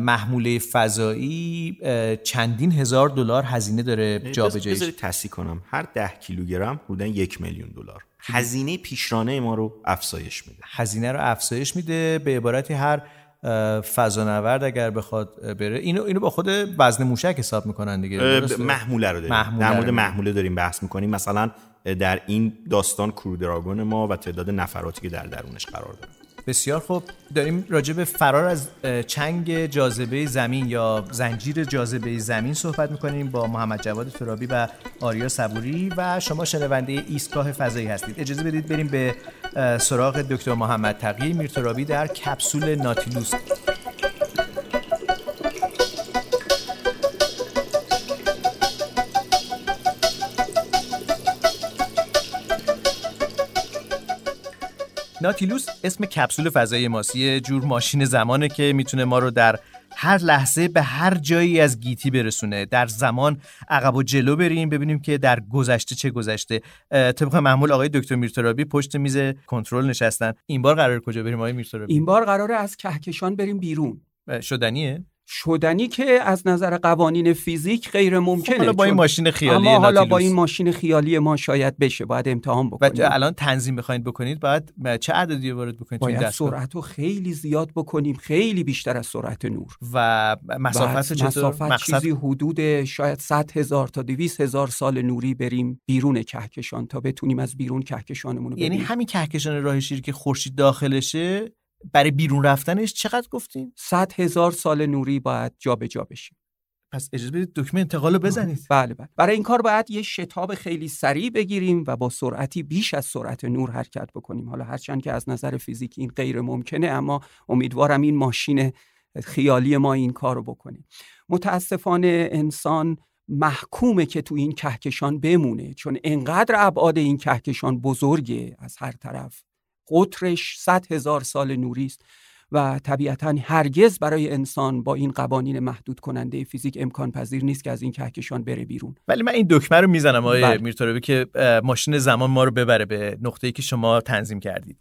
F: محموله فضایی چندین هزار دلار هزینه داره جابجایی
H: بذارید تصحیح کنم. هر ده کیلوگرم بودن یک میلیون دلار. هزینه پیشرانه ما رو افزایش میده.
F: هزینه رو افزایش میده. به عبارتی هر فضانورد اگر بخواد بره. اینو اینو با خود وزن موشک حساب می‌کنن دیگه.
H: محموله رو داریم. محموله در مورد محموله داریم بحث می‌کنیم. مثلا در این داستان کرودراگون ما و تعداد نفراتی که در درونش قرار داره.
F: بسیار خوب داریم راجع به فرار از چنگ جاذبه زمین یا زنجیر جاذبه زمین صحبت می‌کنیم با محمد جواد ترابی و آریا صبوری و شما شنونده ایستگاه فضایی هستید. اجازه بدید بریم به سراغ دکتر محمد تقی میرترابی در کپسول ناتیلوس. ناتیلوس اسم کپسول فضایی ماست یه جور ماشین زمانه که می‌تونه ما رو در هر لحظه به هر جایی از گیتی برسونه. در زمان عقب و جلو بریم ببینیم که در گذشته چه گذشته. طبق معمول آقای دکتر میرترابی پشت میز کنترل نشستن. این بار قرار کجا بریم آقای میرترابی؟
I: این بار قراره از کهکشان بریم بیرون.
F: شدنیه؟
I: شدنی که از نظر قوانین فیزیک غیر ممکنه
F: خب حالا با این ماشین خیالی
I: اما حالا با این ماشین خیالی ما شاید بشه باید امتحان بکنیم.
F: و الان تنظیم بخواید بکنید باید چه عددی وارد بکنید
I: باید سرعت رو خیلی زیاد بکنیم خیلی بیشتر از سرعت نور.
F: و مسافت چطور؟
I: مسافت مقصد... چیزی حدود شاید 100 هزار تا 200 هزار سال نوری بریم بیرون کهکشان تا بتونیم از بیرون کهکشانمون رو
F: یعنی همین کهکشان راه شیر که خورشید داخلشه برای بیرون رفتنش چقدر گفتین؟
I: صد هزار سال نوری باید جابجا جا بشیم.
F: پس اجازه بدید دکمه انتقال رو بزنید.
I: بله بله. برای این کار باید یه شتاب خیلی سریع بگیریم و با سرعتی بیش از سرعت نور حرکت بکنیم. حالا هرچند که از نظر فیزیکی این غیر ممکنه اما امیدوارم این ماشین خیالی ما این کار رو بکنیم متاسفانه انسان محکومه که تو این کهکشان بمونه چون انقدر ابعاد این کهکشان بزرگه از هر طرف. قطرش 100 هزار سال نوری است و طبیعتا هرگز برای انسان با این قوانین محدود کننده فیزیک امکان پذیر نیست که از این کهکشان بره بیرون
F: ولی من این دکمه رو می‌زنم آقای بله. میرتوربی که ماشین زمان ما رو ببره به نقطه‌ای که شما تنظیم کردید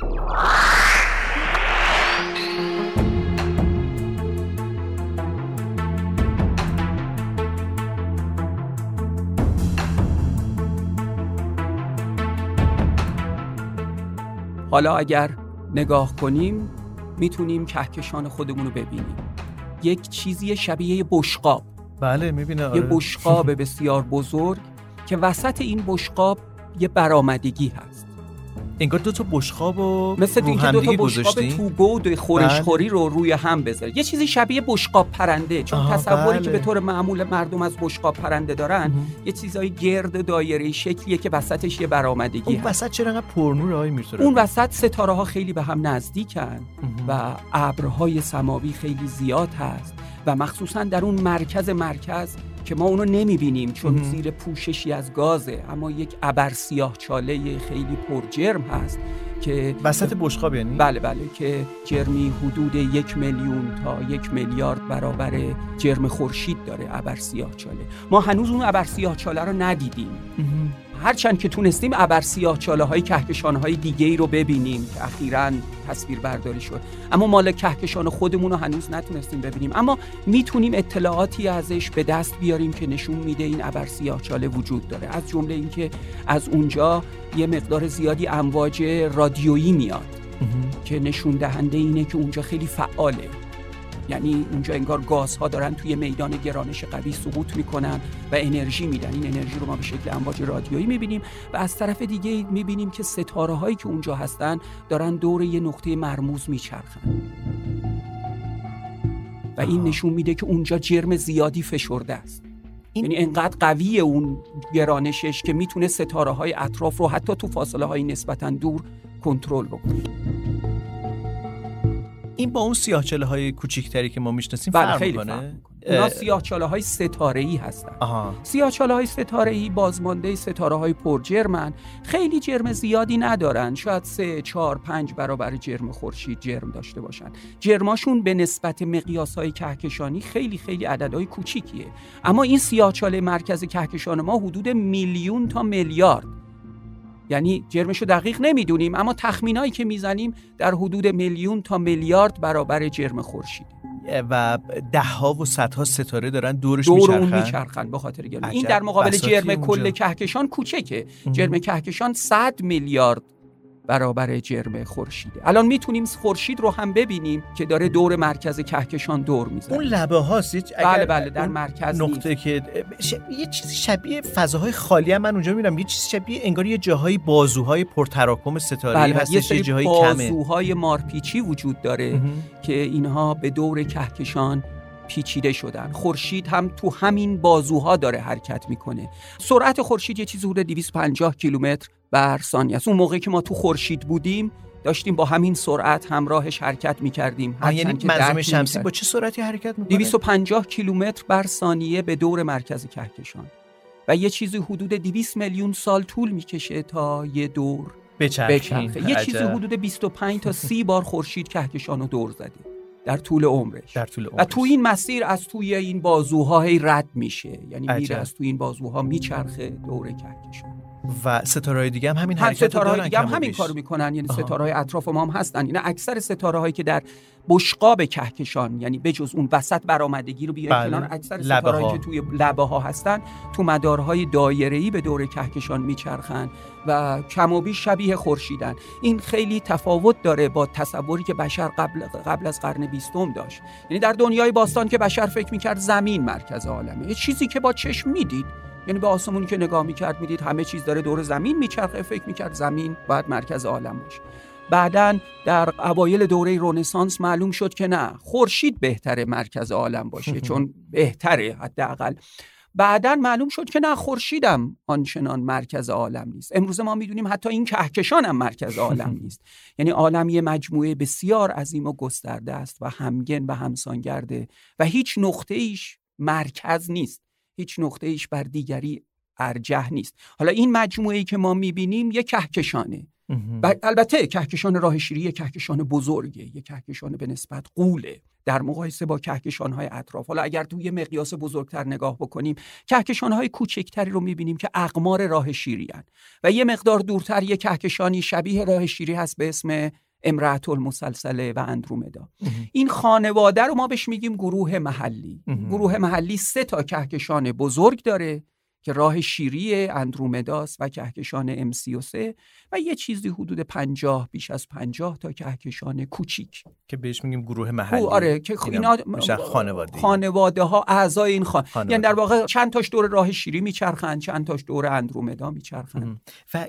I: حالا اگر نگاه کنیم می‌تونیم کهکشان خودمون رو ببینیم. یک چیزی شبیه بشقاب.
F: بله می‌بینه
I: آره. یه بشقاب بسیار بزرگ که وسط این بشقاب یه برآمدگی هست.
F: انگار دو تا بشقاب و
I: مثل اینکه دو تا بشقاب تو گود خورشخوری رو روی هم بذاره یه چیزی شبیه بشقاب پرنده. چون تصوری که به طور معمول مردم از بشقاب پرنده دارن یه چیزای گرد دایره شکلیه که وسطش یه برآمدگی
F: اون وسط چرا انقدر پرنور آقای
I: اون وسط ستاره ها خیلی به هم نزدیکن و ابرهای سماوی خیلی زیاد هست و مخصوصا در اون مرکز مرکز که ما اونو نمی‌بینیم چون زیر پوششی از گازه. اما یک ابر سیاه چاله خیلی پرجرم هست که
F: وسط بشقاب یعنی؟
I: بله بله که جرمی حدود یک میلیون تا یک میلیارد برابر جرم خورشید داره ابر سیاه چاله. ما هنوز اون ابر سیاه چاله رو ندیدیم. هرچند که تونستیم ابر سیاه چاله های کهکشان های دیگه ای رو ببینیم که اخیرا تصویر برداری شد. اما مال کهکشان خودمون رو هنوز نتونستیم ببینیم. اما می‌تونیم اطلاعاتی ازش به دست بیاریم که نشون میده این ابر سیاه چاله وجود داره. از جمله اینکه از اونجا یه مقدار زیادی امواج رادیویی میاد. که نشون دهنده اینه که اونجا خیلی فعاله. یعنی اونجا انگار گازها دارن توی میدان گرانش قوی سقوط می‌کنن و انرژی میدن. این انرژی رو ما به شکل امواج رادیویی می‌بینیم و از طرف دیگه می‌بینیم که ستاره هایی که اونجا هستن دارن دور یه نقطه مرموز میچرخن. و این نشون میده که اونجا جرم زیادی فشرده است. یعنی انقدر قوی اون گرانشش که می‌تونه ستاره های اطراف رو حتی تو فاصله های نسبتا دور کنترل بکنه.
F: این با اون سیاهچاله های کوچیکتری که ما می‌شناسیم
I: بله
F: فرق
I: خیلی
F: می‌کنه.
I: اونا سیاهچاله های ستاره ای هستن.
F: آها.
I: سیاهچاله های ستاره ای بازمانده ستاره های پر جرمن. خیلی جرم زیادی ندارن. شاید سه چهار پنج برابر جرم خورشید جرم داشته باشن. جرماشون به نسبت مقیاس های کهکشانی خیلی خیلی عددهای کوچیکیه. اما این سیاهچاله مرکز کهکشان ما حدود میلیون تا میلیارد. یعنی جرمشو دقیق نمی‌دونیم اما تخمینایی که می‌زنیم در حدود میلیون تا میلیارد برابر جرم خورشید
F: و ده ها و صدها ستاره دارن دورش
I: دور اون
F: میچرخن؟
I: به خاطر این. در مقابل جرم. کل کهکشان کوچکه. جرم کهکشان 100 میلیارد برابر جرم خورشیده. الان می‌تونیم خورشید رو هم ببینیم که داره دور مرکز کهکشان دور می‌زنه.
F: اون لبه هاست یه-
I: بله
F: اگر
I: بله در مرکز
F: نقطه که ش... یه چیزی شبیه فضاهای خالی هم من اونجا می‌بینم. یه چیزی شبیه انگار یه جاهایی بازوهای پرتراکم ستاره
I: بله
F: هستش یه
I: سری
F: کمه.
I: بازوهای مارپیچی وجود داره. که اینها به دور کهکشان پیچیده شدن. خورشید هم تو همین بازوها داره حرکت می‌کنه. سرعت خورشید یه چیزی حدود 250 کیلومتر بر ثانیه است. اون موقعی که ما تو خورشید بودیم داشتیم با همین سرعت همراهش حرکت می‌کردیم.
F: آه، یعنی منظومه شمسی با چه سرعتی حرکت می‌کنه؟
I: 250 کیلومتر بر ثانیه به دور مرکز کهکشان. و یه چیزی حدود 200 میلیون سال طول می‌کشه تا یه دور
F: بچرخه.
I: یه چیزی حدود 25 تا 30 بار خورشید کهکشان رو دور زده در طول عمرش.
F: در طول
I: و
F: عمرش.
I: تو این مسیر از توی این بازوها هی رد میشه. یعنی. میره از توی این بازوها میچرخه دور کهکشان.
F: و ستاره دیگه هم همین
I: هم
F: حرکت
I: ستاره
F: دارن
I: دیگه هم همین. کارو می‌کنن یعنی
F: آها.
I: ستاره های اطراف ما هم هستن اینا اکثر ستاره هایی که در بشقاب کهکشان یعنی بجز اون وسط برآمدگی رو بیاریم
F: بله.
I: کنار اکثر ستاره
F: ها.
I: که توی لبه ها هستن تو مدارهای دایره‌ای به دور کهکشان میچرخن و کم و بیش شبیه خورشیدن این خیلی تفاوت داره با تصوری که بشر قبل قبل از قرن بیستم داشت یعنی در دنیای باستان که بشر فکر می‌کرد زمین مرکز عالمه یه چیزی که با چشم می‌دید یعنی به آسمونی که نگاه می‌کرد می‌دید همه چیز داره دور زمین میچرخه فکر می‌کرد زمین باید مرکز عالم باشه. بعدا در اوایل دوره رنسانس معلوم شد که نه خورشید بهتره مرکز عالم باشه چون بهتره حداقل. بعدا معلوم شد که نه خورشیدم آنچنان مرکز عالم نیست. امروز ما می‌دونیم حتی این کهکشان هم مرکز عالم نیست. یعنی عالم یه مجموعه بسیار عظیم و گسترده است و همگن و همسانگرده و هیچ نقطه ایش مرکز نیست. هیچ نقطه ایش بر دیگری ارجح نیست. حالا این مجموعه ای که ما می‌بینیم یه کهکشانه. البته کهکشان راه شیری یه کهکشان بزرگه یه کهکشان به نسبت قوله. در مقایسه با کهکشان های اطراف. حالا اگر توی مقیاس بزرگتر نگاه بکنیم کهکشان های کوچکتری رو می‌بینیم که اقمار راه شیری هن. و یه مقدار دورتر یه کهکشانی شبیه راه شیری هست به اسم امرأت المسلسله و اندرومدا. این خانواده رو ما بهش میگیم گروه محلی. گروه محلی سه تا کهکشان بزرگ داره که راه شیری اندرومداس و کهکشان M33 و یه چیزی حدود پنجاه بیش از پنجاه تا کهکشان کوچیک.
F: که بهش میگیم گروه محلی.
I: آره که خ-
F: اینا خانواده
I: خانواده ها اعضای این خان
F: خانواده.
I: یعنی در واقع چند تاش دور راه شیری میچرخن چند تاش دور اندرومدا میچرخن.
F: و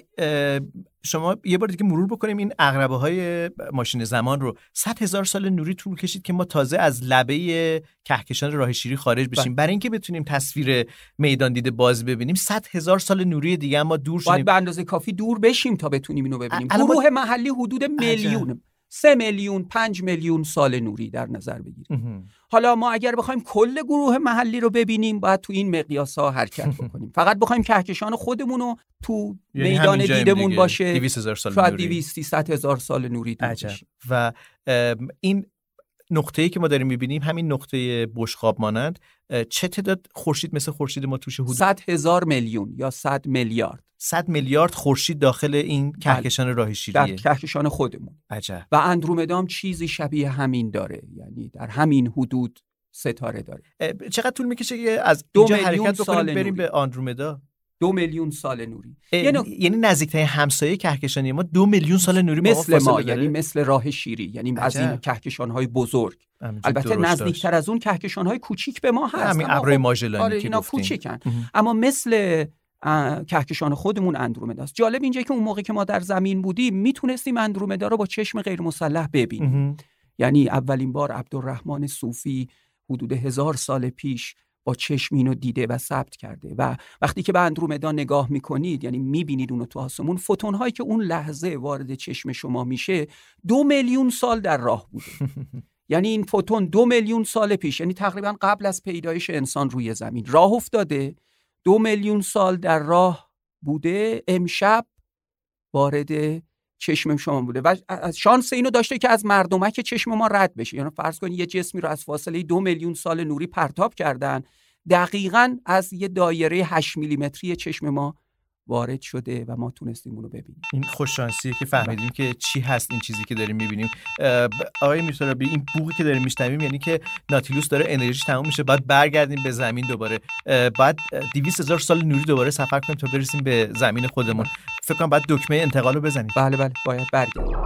F: شما یه بار دیگه مرور بکنیم این اقربه های ماشین زمان رو. 100 هزار سال نوری طول کشید که ما تازه از لبه کهکشان راه شیری خارج بشیم.
I: بله.
F: برای اینکه بتونیم تصویر میدان دیده باز ببینیم 100 هزار سال نوری دیگه ما دور
I: باید
F: شدیم.
I: به اندازه کافی دور بشیم تا بتونیم اینو ببینیم. گروه محلی حدود میلیون. سه میلیون پنج میلیون سال نوری در نظر بگیریم. حالا ما اگر بخوایم کل گروه محلی رو ببینیم باید تو این مقیاس ها حرکت بکنیم فقط بخوایم کهکشان خودمون رو تو
F: یعنی
I: میدان دیدمون. باشه
F: 200 هزار سال
I: شاید
F: نوری.
I: 200 300 هزار سال نوری.
F: و این نقطه ای که ما داریم می‌بینیم همین نقطه بشقاب مانند چه تعداد خورشید مثل خورشید ما توش حدود؟
I: 100 هزار میلیون یا 100 میلیارد.
F: 100 میلیارد خورشید داخل این کهکشان راه
I: در
F: شیریه
I: کهکشان خودمون.
F: عجب.
I: و اندرومدا هم چیزی شبیه همین داره یعنی در همین حدود ستاره داره.
F: چقدر طول می‌کشه که از
I: دو
F: اینجا
I: میلیون
F: حرکت بکنیم بریم
I: نوری.
F: به آندرومدا؟
I: دو میلیون سال نوری نوع-
F: یعنی نزدیکترین همسایه کهکشانی ما دو میلیون سال نوری
I: مثل ما
F: داره؟
I: یعنی مثل راه شیری یعنی از
F: عجب.
I: این کهکشان های بزرگ البته. نزدیکتر از اون کهکشان های کوچیک به ما هست
F: همین
I: اما
F: ابرهای
I: خب-
F: ماژلانی
I: آره
F: که
I: اینا. کوچیکن. اما مثل کهکشان خودمون اندرومداست جالب اینجا که اون موقع که ما در زمین بودیم می‌تونستیم اندرومدا رو با چشم غیر مسلح ببینیم. یعنی اولین بار عبدالرحمن صوفی حدود هزار سال پیش با چشم اینو دیده و ثبت کرده. و وقتی که به اندرومدا نگاه می‌کنید یعنی می‌بینید اونو تو آسمون فوتون هایی که اون لحظه وارد چشم شما میشه دو میلیون سال در راه بوده. یعنی این فوتون دو میلیون سال پیش یعنی تقریبا قبل از پیدایش انسان روی زمین. راه افتاده. دو میلیون سال در راه بوده. امشب وارد چشم شما بوده و شانس اینو داشته که از مردمک چشم ما رد بشه. یعنی فرض کنید یه جسمی رو از فاصله دو میلیون سال نوری پرتاب کردن دقیقا از یه دایره 8 میلیمتری چشم ما وارد شده و ما تونستیم اونو ببینیم.
F: این خوششانسیه که فهمیدیم که چی هست این چیزی که داریم می‌بینیم. آقای میرترابی این بوقی که داریم میشنویم یعنی که ناتیلوس داره انرژی تموم میشه بعد برگردیم به زمین دوباره. بعد 200 هزار سال نوری دوباره سفر کنیم تا برسیم به زمین خودمون. فکر کنم بعد دکمه انتقال رو بزنیم.
I: بله بله باید برگردیم.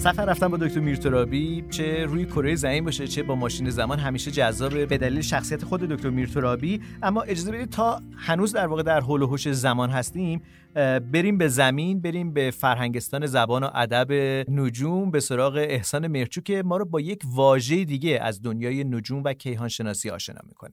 F: سفر رفتن با دکتر میرترابی چه روی کره زمین باشه چه با ماشین زمان همیشه جذاب به دلیل شخصیت خود دکتر میرترابی. اما اجازه بدید تا هنوز در واقع در حول و حوش زمان هستیم بریم به زمین بریم به فرهنگستان زبان و ادب نجوم به سراغ احسان مرچو که ما رو با یک واژه دیگه از دنیای نجوم و کیهان شناسی آشنا می‌کنه.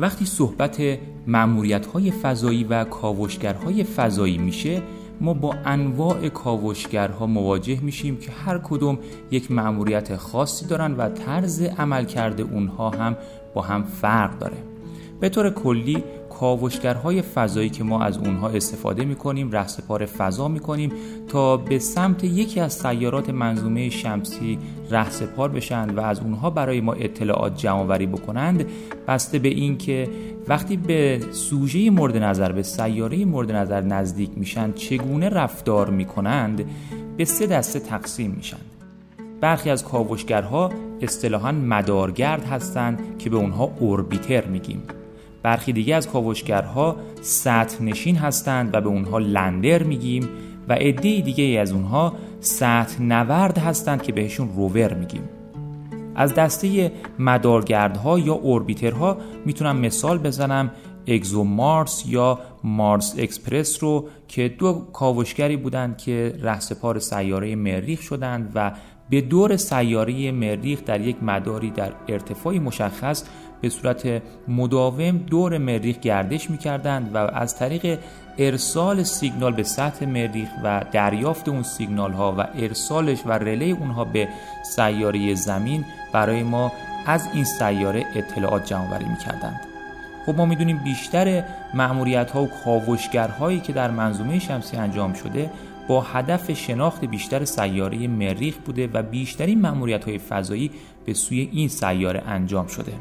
J: وقتی صحبت معمولیت های فضایی و کاوشگرهای فضایی میشه ما با انواع کاوشگرها مواجه میشیم که هر کدوم یک معمولیت خاصی دارن و طرز عمل کرده اونها هم با هم فرق داره. به طور کلی کاوشگرهای فضایی که ما از اونها استفاده می‌کنیم رهسپار فضا می‌کنیم تا به سمت یکی از سیارات منظومه شمسی رهسپار بشن و از اونها برای ما اطلاعات جمعآوری بکنند. بسته به اینکه وقتی به سوژه مورد نظر به سیاره مورد نظر نزدیک میشن چگونه رفتار می‌کنند؟ به سه دسته تقسیم میشن. برخی از کاوشگرها اصطلاحا مدارگرد هستند که به اونها اوربیتر میگیم. برخی دیگه از کاوشگرها سطح نشین هستند و به اونها لندر میگیم و عده دیگه از اونها سطح نورد هستند که بهشون روور میگیم. از دسته مدارگردها یا اوربیترها می‌تونم مثال بزنم. اگزو مارس یا مارس اکسپرس رو که دو کاوشگری بودند که رهسپار سیاره مریخ شدند و به دور سیاره مریخ در یک مداری در ارتفاعی مشخص به صورت مداوم دور مریخ گردش می‌کردند و از طریق ارسال سیگنال به سطح مریخ و دریافت اون سیگنال ها و ارسالش و رله اونها به سیاره زمین برای ما از این سیاره اطلاعات جمع آوری می‌کردند. خب ما می‌دونیم بیشتر مأموریت ها و کاوشگرهایی که در منظومه شمسی انجام شده با هدف شناخت بیشتر سیاره مریخ بوده و بیشترین مأموریت های فضایی به سوی این سیاره انجام شده.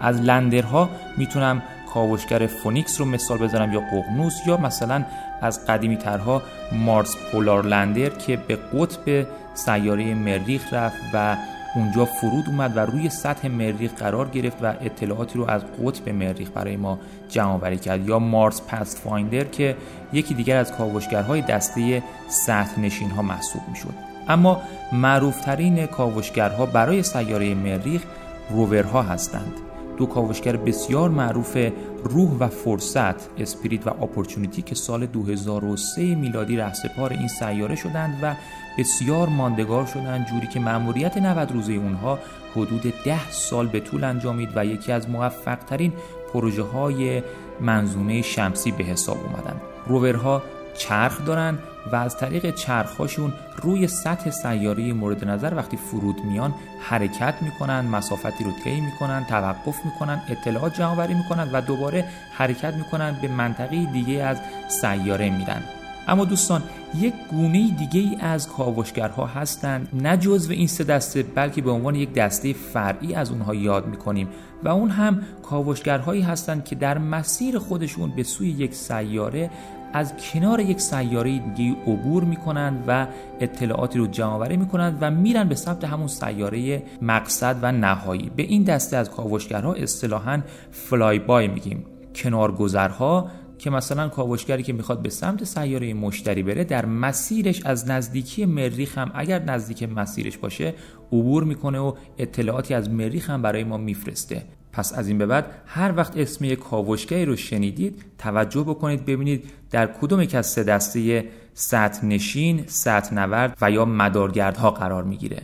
J: از lander ها می‌تونم کاوشگر فونیکس رو مثال بزنم یا ققنوس یا مثلا از قدیمی ترها مارس پولار لندر که به قطب سیاره مریخ رفت و اونجا فرود اومد و روی سطح مریخ قرار گرفت و اطلاعاتی رو از قطب مریخ برای ما جمع آوری کرد. یا مارس پست فایندر که یکی دیگر از کاوشگرهای دسته سطح نشین ها محسوب می‌شد. اما معروفترین کاوشگرها برای سیاره مریخ روورها هستند. دو کاوشگر بسیار معروف روح و فرصت اسپریت و اپورتونیتی که سال 2003 میلادی رهسپار این سیاره شدند و بسیار ماندگار شدند جوری که مأموریت 90 روزه اونها حدود 10 سال به طول انجامید و یکی از موفق ترین پروژه های منظومه شمسی به حساب اومدن روورها چرخ دارن و از طریق چرخهاشون روی سطح سیاره مورد نظر وقتی فرود میان حرکت می‌کنن مسافتی رو طی می‌کنن توقف می‌کنن اطلاعات جمع آوری می‌کنن و دوباره حرکت می‌کنن به منطقه دیگه از سیاره میرن. اما دوستان یک گونه دیگه ای از کاوشگرها هستند نه جزو این سه دسته بلکه به عنوان یک دسته فرعی از اونها یاد می‌کنیم. و اون هم کاوشگرهایی هستند که در مسیر خودشون به سوی یک سیاره از کنار یک سیاره دیگه عبور می‌کنند و اطلاعاتی رو آوری می‌کنند و میرن به سمت همون سیاره مقصد و نهایی. به این دسته از کاوشگرها اصطلاحا فلای بای میگیم. کنارگذرها که مثلا کاوشگری که می‌خواد به سمت سیاره مشتری بره در مسیرش از نزدیکی مریخ هم اگر نزدیک مسیرش باشه عبور می‌کنه و اطلاعاتی از مریخ هم برای ما میفرسته. پس از این به بعد هر وقت اسم یک کاوشگری رو شنیدید توجه بکنید ببینید در کدوم یک از سه دسته سطح نشین، سطح نورد و یا مدارگردها قرار می‌گیره.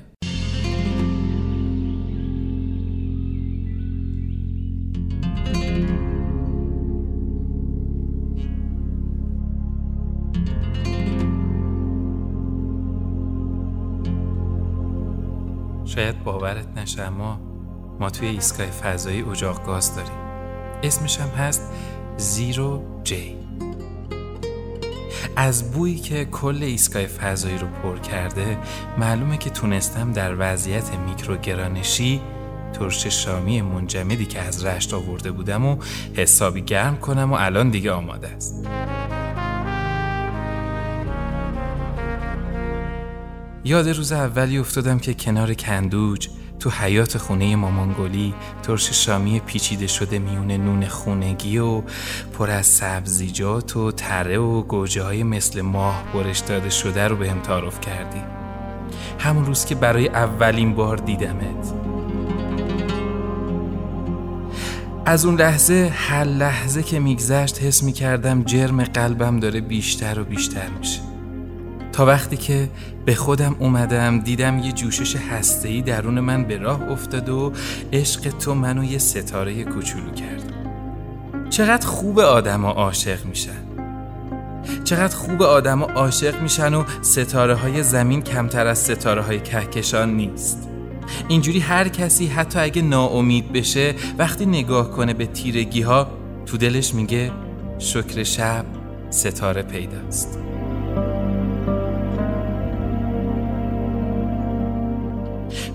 D: شاید باورت نشه اما ما توی ایستگاه فضایی اجاق گاز داریم. اسمش هم هست زیرو جی. از بویی که کل ایستگاه فضایی رو پر کرده معلومه که تونستم در وضعیت میکروگرانشی ترش شامی منجمدی که از رشت آورده بودم و حسابی گرم کنم و الان دیگه آماده است. یاد روز اولی افتادم که کنار کندوج تو حیات خونه مامانگلی ترش شامی پیچیده شده میون نون خونگی و پر از سبزیجات و تره و گوجه های مثل ماه برش داده شده رو به هم تعارف کردی. همون روز که برای اولین بار دیدمت. از اون لحظه هر لحظه که میگذشت حس می‌کردم جرم قلبم داره بیشتر و بیشتر میشه. تا وقتی که به خودم اومدم دیدم یه جوشش هسته‌ای درون من به راه افتاد و عشق تو منو یه ستاره کوچولو کرد. چقدر خوب آدم عاشق میشن. چقدر خوب آدم عاشق میشن و ستاره های زمین کمتر از ستاره های کهکشان نیست. اینجوری هر کسی حتی اگه ناامید بشه وقتی نگاه کنه به تیرگی ها تو دلش میگه شکر شب ستاره پیداست.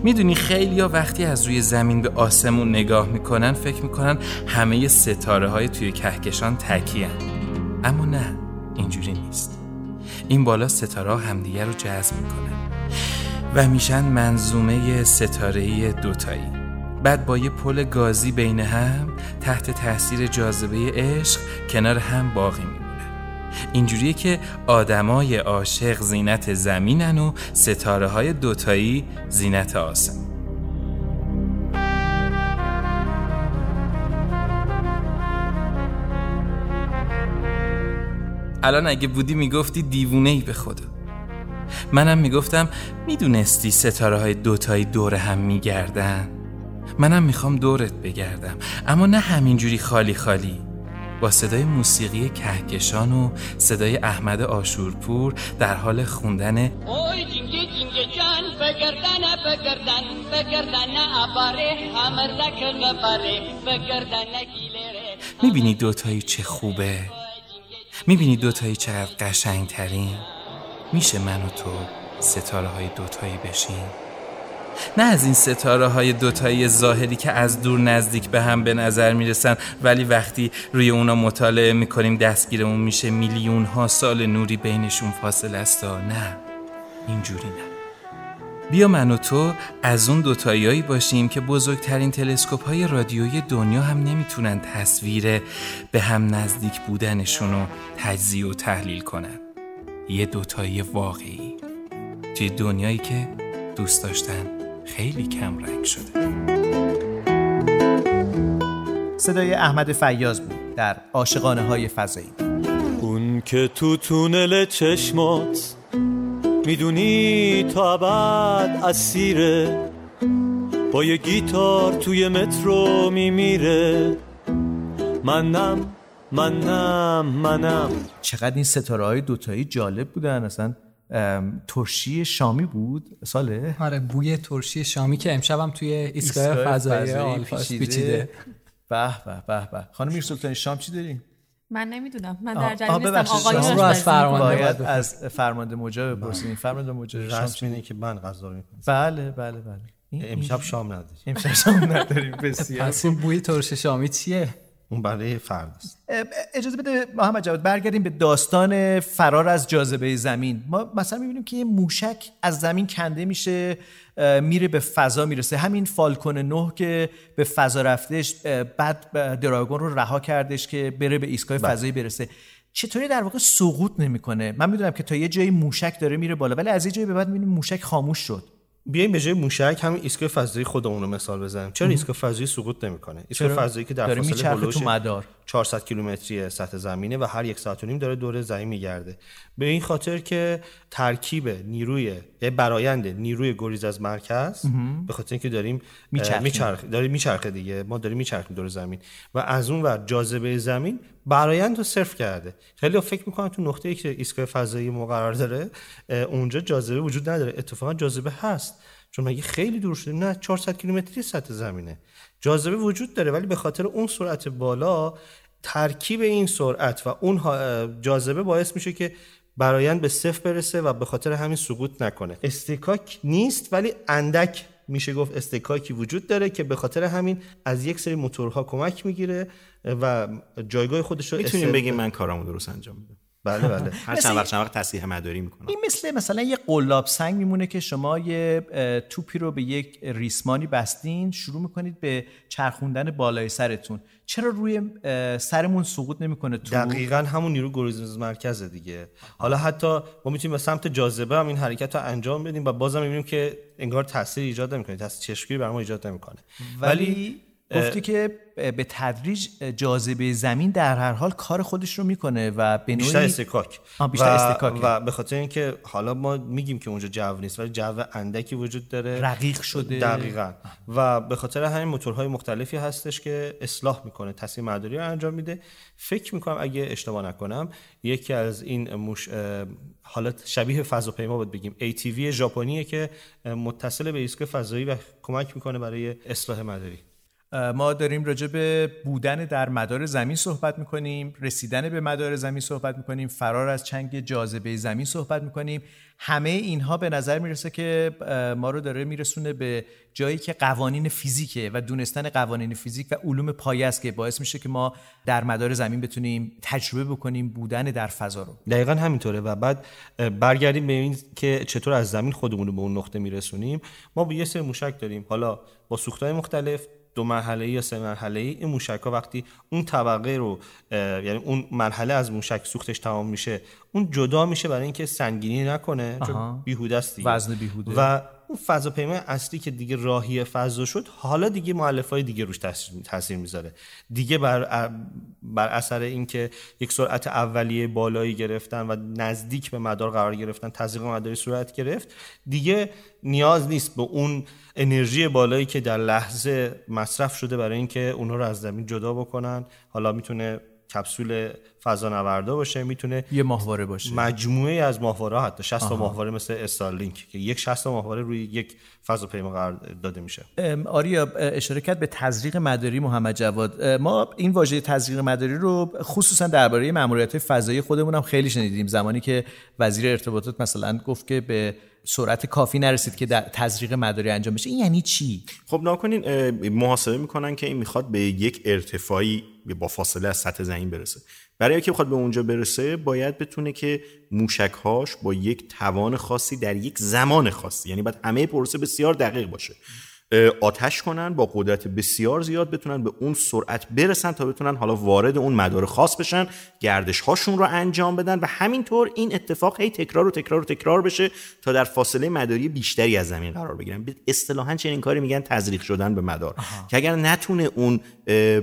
D: می‌دونی خیلی ها وقتی از روی زمین به آسمون نگاه می‌کنن فکر می‌کنن همه ستاره های توی کهکشان تکیه اما نه اینجوری نیست. این بالا ستاره همدیگه رو جذب می‌کنن. و میشن منظومه ستاره دوتایی. بعد با یه پل گازی بین هم تحت تاثیر جاذبه عشق کنار هم باقی میمونه. اینجوریه که آدمای عاشق زینت زمینن و ستاره های دوتایی زینت آسمان الان اگه بودی می‌گفتی دیوونه ای به خدا. منم می‌گفتم می‌دونستی ستاره های دوتایی دور هم میگردن؟ منم می‌خوام دورت بگردم. اما نه همینجوری خالی خالی. با صدای موسیقی کهکشان و صدای احمد آشورپور در حال خوندن اوی جنگی جنگی جان بگردن بگردن بگردن اباره همردک غباره بگردن گیلره می‌بینی دوتایی چه خوبه؟ می‌بینی دوتایی چقدر قشنگ ترین میشه من و تو ستاره های دوتایی بشیم؟ نه از این ستاره های دوتایی ظاهری که از دور نزدیک به هم به نظر می‌رسن ولی وقتی روی اونا مطالعه می‌کنیم دستگیرمون میشه میلیون ها سال نوری بینشون فاصله است نه. اینجوری نه. بیا من و تو از اون دوتاییایی باشیم که بزرگترین تلسکوپ های رادیویی دنیا هم نمی‌تونن تصویر به هم نزدیک بودنشون رو تجزیه و تحلیل کنن. یه دوتایی واقعی. توی دنیایی که دوست داشتن. خیلی کم رنگ شده.
F: صدای احمد فیاض بود در عاشقانه های فضایی.
K: اون که تو تونل چشمات می‌دونی تا ابد اسیره با یه گیتار توی مترو میمیره. منم منم منم.
F: چقدر این ستاره های دوتایی جالب بودن اصلا ترشی شامی بود ساله؟
E: آره بوی ترشی شامی که امشبم توی ایستگاه فضایی آلفا پیچیده.
F: به به به به. خانم میر سلطانی شام چی داریم
A: من نمی‌دونم. من در جریان نیستم.
F: آقایون
E: رو از فرمانده
F: باید از فرمانده موجا بپرسیم. فرمانده شام
G: رسم اینه که من غذا می‌کنم
F: بله بله بله.
G: امشب شام نداریم.
F: امشب شام نداریم بسیار.
E: پس این بوی ترش شامی چیه؟
G: اون برای فرد است.
F: اجازه بده محمد جواد برگردیم به داستان فرار از جاذبه زمین. ما مثلا می‌بینیم که یه موشک از زمین کنده میشه میره به فضا می‌رسه. همین فالکون 9 که به فضا رفتش بعد دراگون رو رها کردش که بره به ایستگاه
G: بله.
F: فضایی برسه. چطوری در واقع سقوط نمی‌کنه؟ من می‌دونم که تا یه جایی موشک داره میره بالا ولی از یه جایی به بعد می‌بینیم موشک خاموش شد.
G: بیایم به جای موشک همین ایستگاه فضایی خودمون رو مثال بزنیم چرا ایستگاه فضایی سقوط نمی‌کنه ایستگاه؟ فضایی که در فاصله هولوش
F: تو مدار.
G: 400 کیلومتری سطح زمینه و هر یک ساعت و نیم داره دور زمین میگرده. به این خاطر که ترکیب نیروی یه برایند نیروی گریز از مرکز به خاطر اینکه داریم. میچرخ داریم میچرخه دیگه. ما داریم میچرخیم دور زمین. و از اون ور جاذبه زمین برایند رو صرف کرده. خیلی فکر می‌کنن تو نقطه‌ای که ایستگاه فضایی ما قرار داره اونجا جاذبه وجود نداره. اتفاقا جاذبه هست. چون مگه خیلی دور شدیم نه 400 کیلومتری سطح زمینه. جاذبه وجود داره ولی به خاطر اون سرعت بالا ترکیب این سرعت و اون جاذبه باعث میشه که برایند به صفر برسه و به خاطر همین سقوط نکنه. استکاک نیست ولی اندک میشه گفت استکاکی وجود داره که به خاطر همین از یک سری موتورها کمک می‌گیره و جایگاه خودش رو
H: می‌تونیم بگیم من کارامو درست انجام میدم.
G: بله بله.
H: هر چند وقت چند وقت تصحیح مداری می‌کنم.
F: این مثل مثلا یه قلاب سنگ میمونه که شما یه توپی رو به یک ریسمانی بستین شروع می‌کنید به چرخوندن بالای سرتون. چرا روی سرمون سقوط نمی‌کنه تو؟
G: دقیقا همون نیرو گریز از مرکزه دیگه. حالا حتی ما می‌تونیم به سمت جاذبه هم این حرکت رو انجام بدیم و بازم می‌بینیم که انگار تاثیر ایجاد نمی‌کنه. تاثیر چشمگیری بر ما ایجاد نمی‌کنه.
F: ولی گفتی که به تدریج جاذبه زمین در هر حال کار خودش رو می‌کنه و به
G: بیشتر
F: نوعی
G: استکاک
F: بیشتر
G: و,
F: استکاکه.
G: و به خاطر اینکه حالا ما میگیم که اونجا جو نیست ولی جو اندکی وجود داره.
F: رقیق شده.
G: دقیقا. و به خاطر همین موتورهای مختلفی هستش که اصلاح می‌کنه تصمیم مداری رو انجام میده. فکر می‌کنم اگه اشتباه نکنم یکی از این مش... اه، حالت شبیه فضاپیما بود بگیم. ATV ژاپنیه که متصل به ایستگاه فضایی و کمک می‌کنه برای اصلاح مداری.
F: ما داریم راجع به بودن در مدار زمین صحبت می‌کنیم رسیدن به مدار زمین صحبت می‌کنیم فرار از چنگ جاذبه زمین صحبت می‌کنیم. همه اینها به نظر می‌رسه که ما رو داره میرسونه به جایی که قوانین فیزیکه و دونستن قوانین فیزیک و علوم پایه است که باعث میشه که ما در مدار زمین بتونیم تجربه بکنیم بودن در فضا رو.
G: دقیقا همینطوره و بعد برگردیم به این که چطور از زمین خودمون رو به اون نقطه میرسونیم. ما به یه سری موشک داریم حالا با سوختهای مختلف دو مرحله یا سه مرحله ای این موشک ها وقتی اون طبقه رو یعنی اون مرحله از موشک سوختش تمام میشه اون جدا میشه برای اینکه سنگینی نکنه. چون بیهوده است دیگه.
F: وزن بیهوده.
G: و اون فضاپیمای اصلی که دیگه راهی فضا شد حالا دیگه مؤلفه های دیگه روش تاثیر می‌ذاره. دیگه بر بر اثر اینکه یک سرعت اولیه بالایی گرفتن و نزدیک به مدار قرار گرفتن تزریق مداری صورت گرفت دیگه نیاز نیست به اون انرژی بالایی که در لحظه مصرف شده برای اینکه اونها رو از زمین جدا بکنن. حالا می‌تونه کپسول فضانوردا باشه می‌تونه
F: یه ماهواره باشه.
G: مجموعه از ماهواره حتی 60 تا. ماهواره مثل استارلینک که یک 60 تا ماهواره روی یک فضاپیما قرار داده میشه.
F: آریا اشاره کرد به تزریق مداری محمد جواد. ما این واژه تزریق مداری رو خصوصا درباره ماموریت فضایی خودمون هم خیلی شنیدیم. زمانی که وزیر ارتباطات مثلا گفت که به سرعت کافی نرسید که در تزریق مداری انجام بشه. این یعنی چی؟
H: خب ناکنین محاسبه می‌کنن که این می‌خواد به یک ارتفاعی با فاصله از سطح زمین برسه. برای اینکه بخواد به اونجا برسه باید بتونه که موشکهاش با یک توان خاصی در یک زمان خاصی یعنی باید همه پروسه بسیار دقیق باشه. آتش کنن با قدرت بسیار زیاد بتونن به اون سرعت برسن تا بتونن حالا وارد اون مدار خاص بشن گردش هاشون رو انجام بدن و همینطور این اتفاق هی تکرار و تکرار و تکرار بشه تا در فاصله مداری بیشتری از زمین قرار بگیرن. اصطلاحا چنین کاری میگن تزریق شدن به مدار. که اگر نتونه اون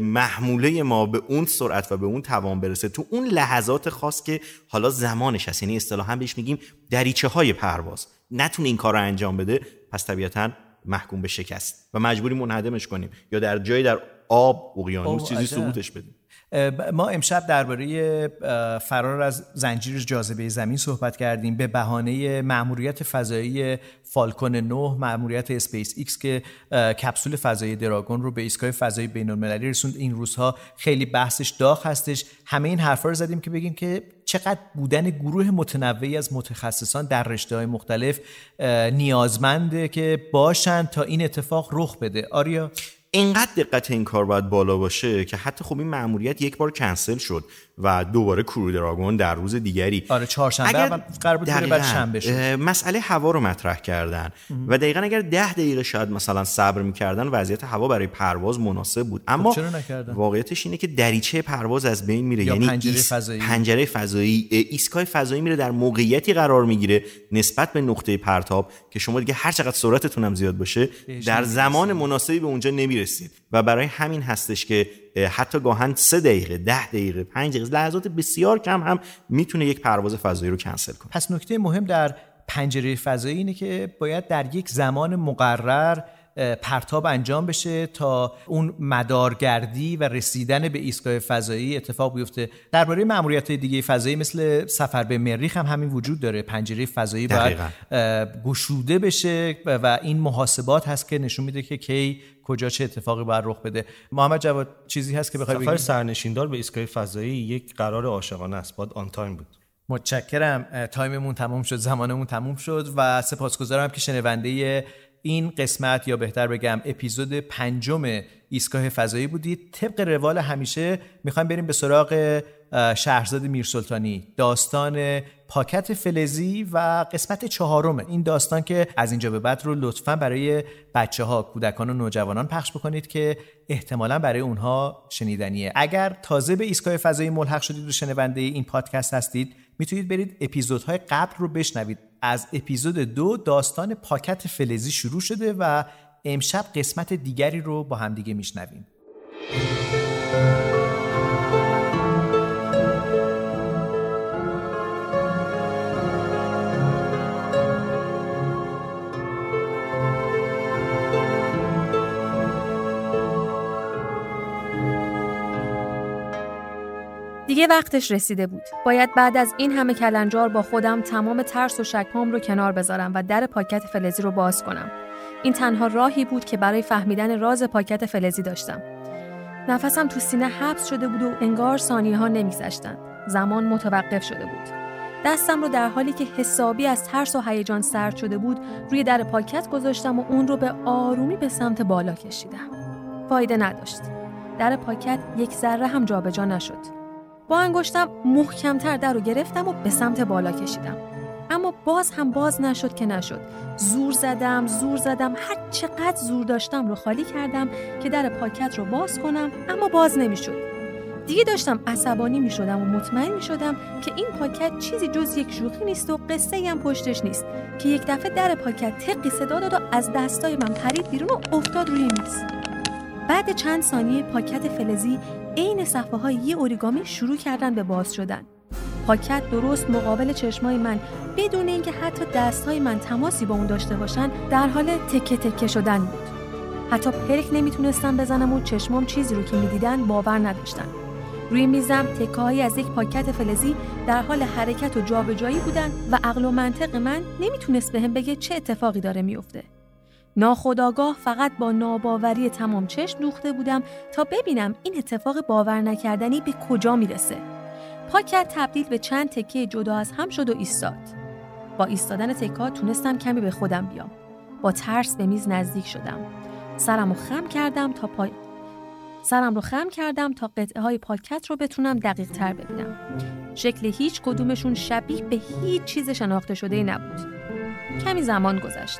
H: محموله ما به اون سرعت و به اون توان برسه تو اون لحظات خاص که حالا زمانش هست یعنی اصطلاحا بهش میگیم دریچه های پرواز نتونه این کار رو انجام بده پس طبیعتا محکوم به شکست و مجبوری منهدمش کنیم یا در جایی در آب اقیانوس
F: اوه،
H: چیزی. سقوطش بدیم
F: ما امشب درباره فرار از زنجیر جاذبه زمین صحبت کردیم. به بهانه مأموریت فضایی فالکون 9 مأموریت اسپیس ایکس که کپسول فضایی دراگون رو به ایستگاه فضایی بین المللی رسوند. این روزها خیلی بحثش داغ هستش. همه این حرفا رو زدیم که بگیم که چقدر بودن گروه متنوعی از متخصصان در رشته های مختلف نیازمنده که باشن تا این اتفاق رخ بده. آریا؟
H: اینقدر دقت این کار باید بالا باشه که حتی خب این مأموریت یک بار کنسل شد. و دوباره کرو دراگون در روز دیگری.
F: آره چهارشنبه اول قرار بود بعد شنبه شد.
H: مسئله هوا رو مطرح کردن. و دقیقا اگر ده دقیقه شاید مثلا صبر می‌کردن وضعیت هوا برای پرواز مناسب بود. اما
F: چرا نکردن؟
H: واقعیتش اینه که دریچه پرواز از بین میره.
F: یا
H: یعنی
F: پنجره
H: ایس-
F: فضایی.
H: پنجره فضایی ایستگاه فضایی میره در موقعیتی قرار می‌گیره نسبت به نقطه پرتاب که شما دیگه هر چقدر سرعتتون هم زیاد باشه در زمان مناسبی به اونجا نمی‌رسید. و برای همین هستش که حتی گاهن سه دقیقه ده دقیقه پنج دقیقه لحظات بسیار کم هم می‌تونه یک پرواز فضایی رو کنسل کنه.
F: پس نکته مهم در پنجره فضایی اینه که باید در یک زمان مقرر پرتاب انجام بشه تا اون مدارگردی و رسیدن به ایستگاه فضایی اتفاق بیفته. درباره ماموریت دیگه فضایی مثل سفر به مریخ هم همین وجود داره. پنجره فضایی باید گشوده بشه و- این محاسبات هست که نشون میده که کی کجا چه اتفاقی باید رخ بده. محمد جواد چیزی هست که بخوای
G: سفر سرنشیندار به ایستگاه فضایی یک قرار عاشقانه است. باید آن تایم بود.
F: متشکرم. time مون تموم شد. زمانمون تموم شد و سپاسگزارم که شنونده این قسمت یا بهتر بگم اپیزود پنجم ایستگاه فضایی بودید طبق روال همیشه می‌خوایم بریم به سراغ شهرزاد میرسلطانی داستان پاکت فلزی و قسمت چهارم این داستان که از اینجا به بعد رو لطفا برای بچه ها کودکان و نوجوانان پخش بکنید که احتمالا برای اونها شنیدنیه. اگر تازه به ایستگاه فضایی ملحق شدید و شنونده این پادکست هستید می‌تونید برید اپیزودهای قبل رو بشنوید. از اپیزود دو داستان پاکت فلزی شروع شده و امشب قسمت دیگری رو با همدیگه میشنویم.
A: دیگه وقتش رسیده بود. باید بعد از این همه کلنجار با خودم تمام ترس و شکام رو کنار بذارم و در پاکت فلزی رو باز کنم. این تنها راهی بود که برای فهمیدن راز پاکت فلزی داشتم. نفسم تو سینه حبس شده بود و انگار ثانیه ها نمیگذشتند. زمان متوقف شده بود. دستم رو در حالی که حسابی از ترس و هیجان سرد شده بود روی در پاکت گذاشتم و اون رو به آرومی به سمت بالا کشیدم. فایده نداشت. در پاکت یک ذره هم جابجا نشد. با انگشتم محکمتر در رو گرفتم و به سمت بالا کشیدم. اما باز هم باز نشد که نشد. زور زدم، زور زدم، هر چقدر زور داشتم رو خالی کردم که در پاکت رو باز کنم اما باز نمی‌شد. دیگه داشتم عصبانی می شدم و مطمئن می شدم که این پاکت چیزی جز یک شوخی نیست و قصه هم پشتش نیست که یک دفعه در پاکت تقی صدا داد و از دستای من پرید بیرون و افتاد روی میز. بعد چند ثانیه پاکت فلزی عین صفحه های یه اوریگامی شروع کردن به باز شدن. پاکت درست مقابل چشمای من بدون اینکه حتی دستهای من تماسی با اون داشته باشن در حال تکه تکه شدن بود. حتی پلک نمی‌تونستم بزنم و چشمام چیزی رو که می‌دیدن باور نداشتن. روی میزم تکههایی از یک پاکت فلزی در حال حرکت و جابجایی بودن و عقل و منطق من نمی‌تونست بهم بگه چه اتفاقی داره میفته. ناخداگاه فقط با ناباوری تمام چشم دوخته بودم تا ببینم این اتفاق باور نکردنی به کجا می‌رسه. پاکت تبدیل به چند تکه جدا از هم شد و ایستاد. با ایستادن تکا تونستم کمی به خودم بیام. با ترس به میز نزدیک شدم. سرم رو خم کردم تا پای سرم رو خم کردم تا قطعه های پاکت رو بتونم دقیق تر ببینم. شکل هیچ کدومشون شبیه به هیچ چیز شناخته شده نبود. کمی زمان گذشت.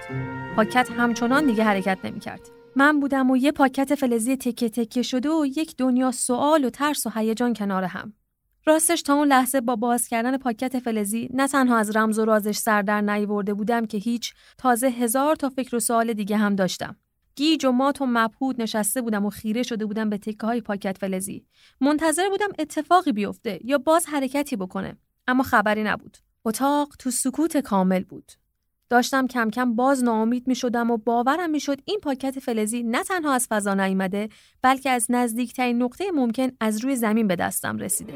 A: پاکت همچنان دیگه حرکت نمی‌کرد. من بودم و یه پاکت فلزی تکه تکه شده و یک دنیا سوال و ترس و هیجان کنار هم. راستش تا اون لحظه با باز کردن پاکت فلزی نه تنها از رمز و رازش سر در نیورده بودم که هیچ تازه هزار تا فکر و سوال دیگه هم داشتم. گیج و مات و مبهوت نشسته بودم و خیره شده بودم به تکه های پاکت فلزی. منتظر بودم اتفاقی بیفته یا باز حرکتی بکنه. اما خبری نبود. اتاق تو سکوت کامل بود. داشتم کم کم باز ناامید می شدم و باورم می شد این پاکت فلزی نه تنها از فضا نیامده بلکه از نزدیکترین نقطه ممکن از روی زمین به دستم رسیده.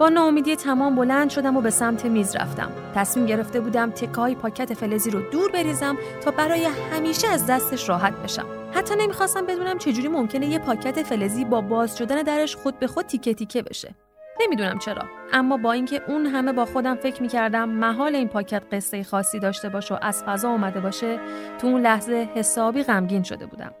A: با ناامیدی تمام بلند شدم و به سمت میز رفتم. تصمیم گرفته بودم تکای پاکت فلزی رو دور بریزم تا برای همیشه از دستش راحت بشم. حتی نمی‌خواستم بدونم چجوری ممکنه یه پاکت فلزی با باز شدن درش خود به خود تیکه تیکه بشه. نمی‌دونم چرا. اما با اینکه اون همه با خودم فکر می‌کردم محال این پاکت قصه خاصی داشته باشه و از فضا اومده باشه تو اون لحظه حسابی غمگین شده بودم.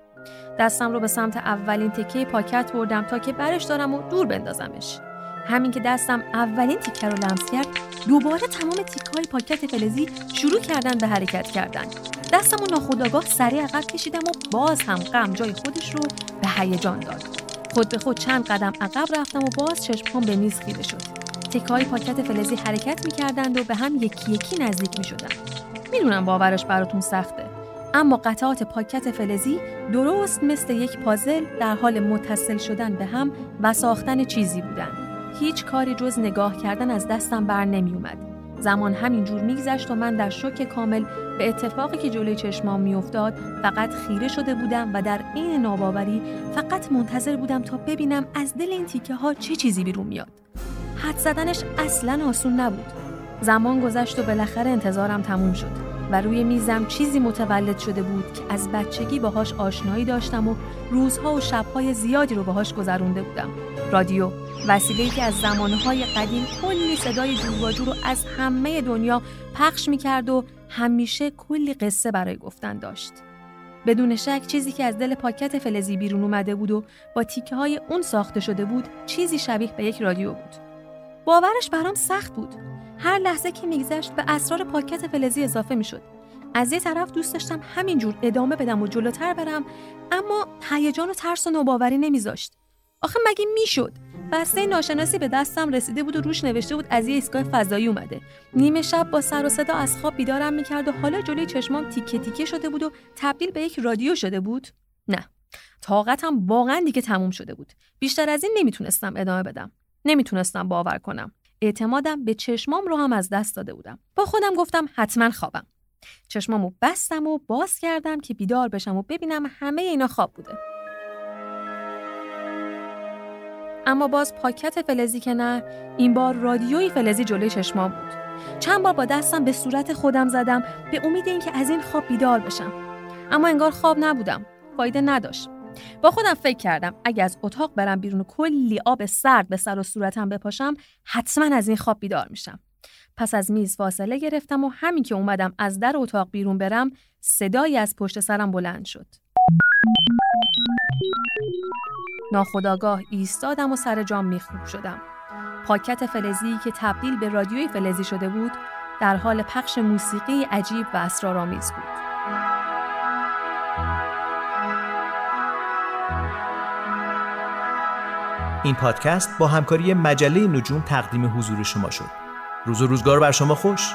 A: دستم رو به سمت اولین تکه پاکت بردم تا که برش دارم و دور بندازمش. همین که دستم اولین تیکه رو لمس کرد دوباره تمام تیکه های پاکت فلزی شروع کردن به حرکت کردن. دستم و ناخداگاه سریع عقب کشیدم و باز هم غم جای خودش رو به هیجان داد. خود به خود چند قدم عقب رفتم و باز چشمام به میز خیره شد. تکه های پاکت فلزی حرکت می‌کردند و به هم یکی یکی نزدیک می‌شدن می‌دونم باورش براتون سخته اما قطعات پاکت فلزی درست مثل یک پازل در حال متصل شدن به هم و ساختن چیزی بودند. هیچ کاری جز نگاه کردن از دستم بر نمی اومد. زمان همینجور میگذشت و من در شوک کامل به اتفاقی که جلوی چشمام میافتاد فقط خیره شده بودم و در عین ناباوری فقط منتظر بودم تا ببینم از دل این تیکه ها چه چیزی بیرون میاد. حد زدنش اصلا آسون نبود. زمان گذشت و بالاخره انتظارم تموم شد. و روی میزم چیزی متولد شده بود که از بچگی باهاش آشنایی داشتم و روزها و شبهای زیادی رو باهاش گذرونده بودم. رادیو وسیله‌ای که از زمانهای قدیم کلی صدای جور رو از همه دنیا پخش می‌کرد و همیشه کلی قصه برای گفتن داشت. بدون شک چیزی که از دل پاکت فلزی بیرون اومده بود و با تیکه های اون ساخته شده بود چیزی شبیه به یک رادیو بود. باورش برام سخت بود. هر لحظه که میگذشت به اسرار پاکت فلزی اضافه می‌شد. از یه طرف دوست داشتم همینجور ادامه بدم و جلوتر برم اما هیجان و ترس و نوباوری نمیذاشت. آخه مگه می‌شد؟ بسته ناشناسی به دستم رسیده بود و روش نوشته بود از یه ایستگاه فضایی اومده. نیمه شب با سر و صدا از خواب بیدارم می‌کرد و حالا جلوی چشمام تیکه تیکه شده بود و تبدیل به یک رادیو شده بود. نه طاقتم واقعا دیگه تموم شده بود. بیشتر از این نمی‌تونستم ادامه بدم. نمی‌تونستم باور کنم. اعتمادم به چشمام رو هم از دست داده بودم. با خودم گفتم حتما خوابم. چشمامو بستم و باز کردم که بیدار بشم و ببینم همه اینا خواب بوده. اما باز پاکت فلزی که نه این بار رادیوی فلزی جلوی چشمام بود. چند بار با دستم به صورت خودم زدم به امید اینکه از این خواب بیدار بشم. اما انگار خواب نبودم. فایده نداشت. با خودم فکر کردم اگه از اتاق برم بیرون و کلی آب سرد به سر و صورتم بپاشم حتما از این خواب بیدار میشم. پس از میز فاصله گرفتم و همین که اومدم از در اتاق بیرون برم صدایی از پشت سرم بلند شد. ناخداگاه ایستادم و سر جام میخوب شدم. پاکت فلزی که تبدیل به رادیوی فلزی شده بود در حال پخش موسیقی عجیب و اسرارآمیز بود.
F: این پادکست با همکاری مجله نجوم تقدیم حضور شما شد. روز و روزگار بر شما خوش.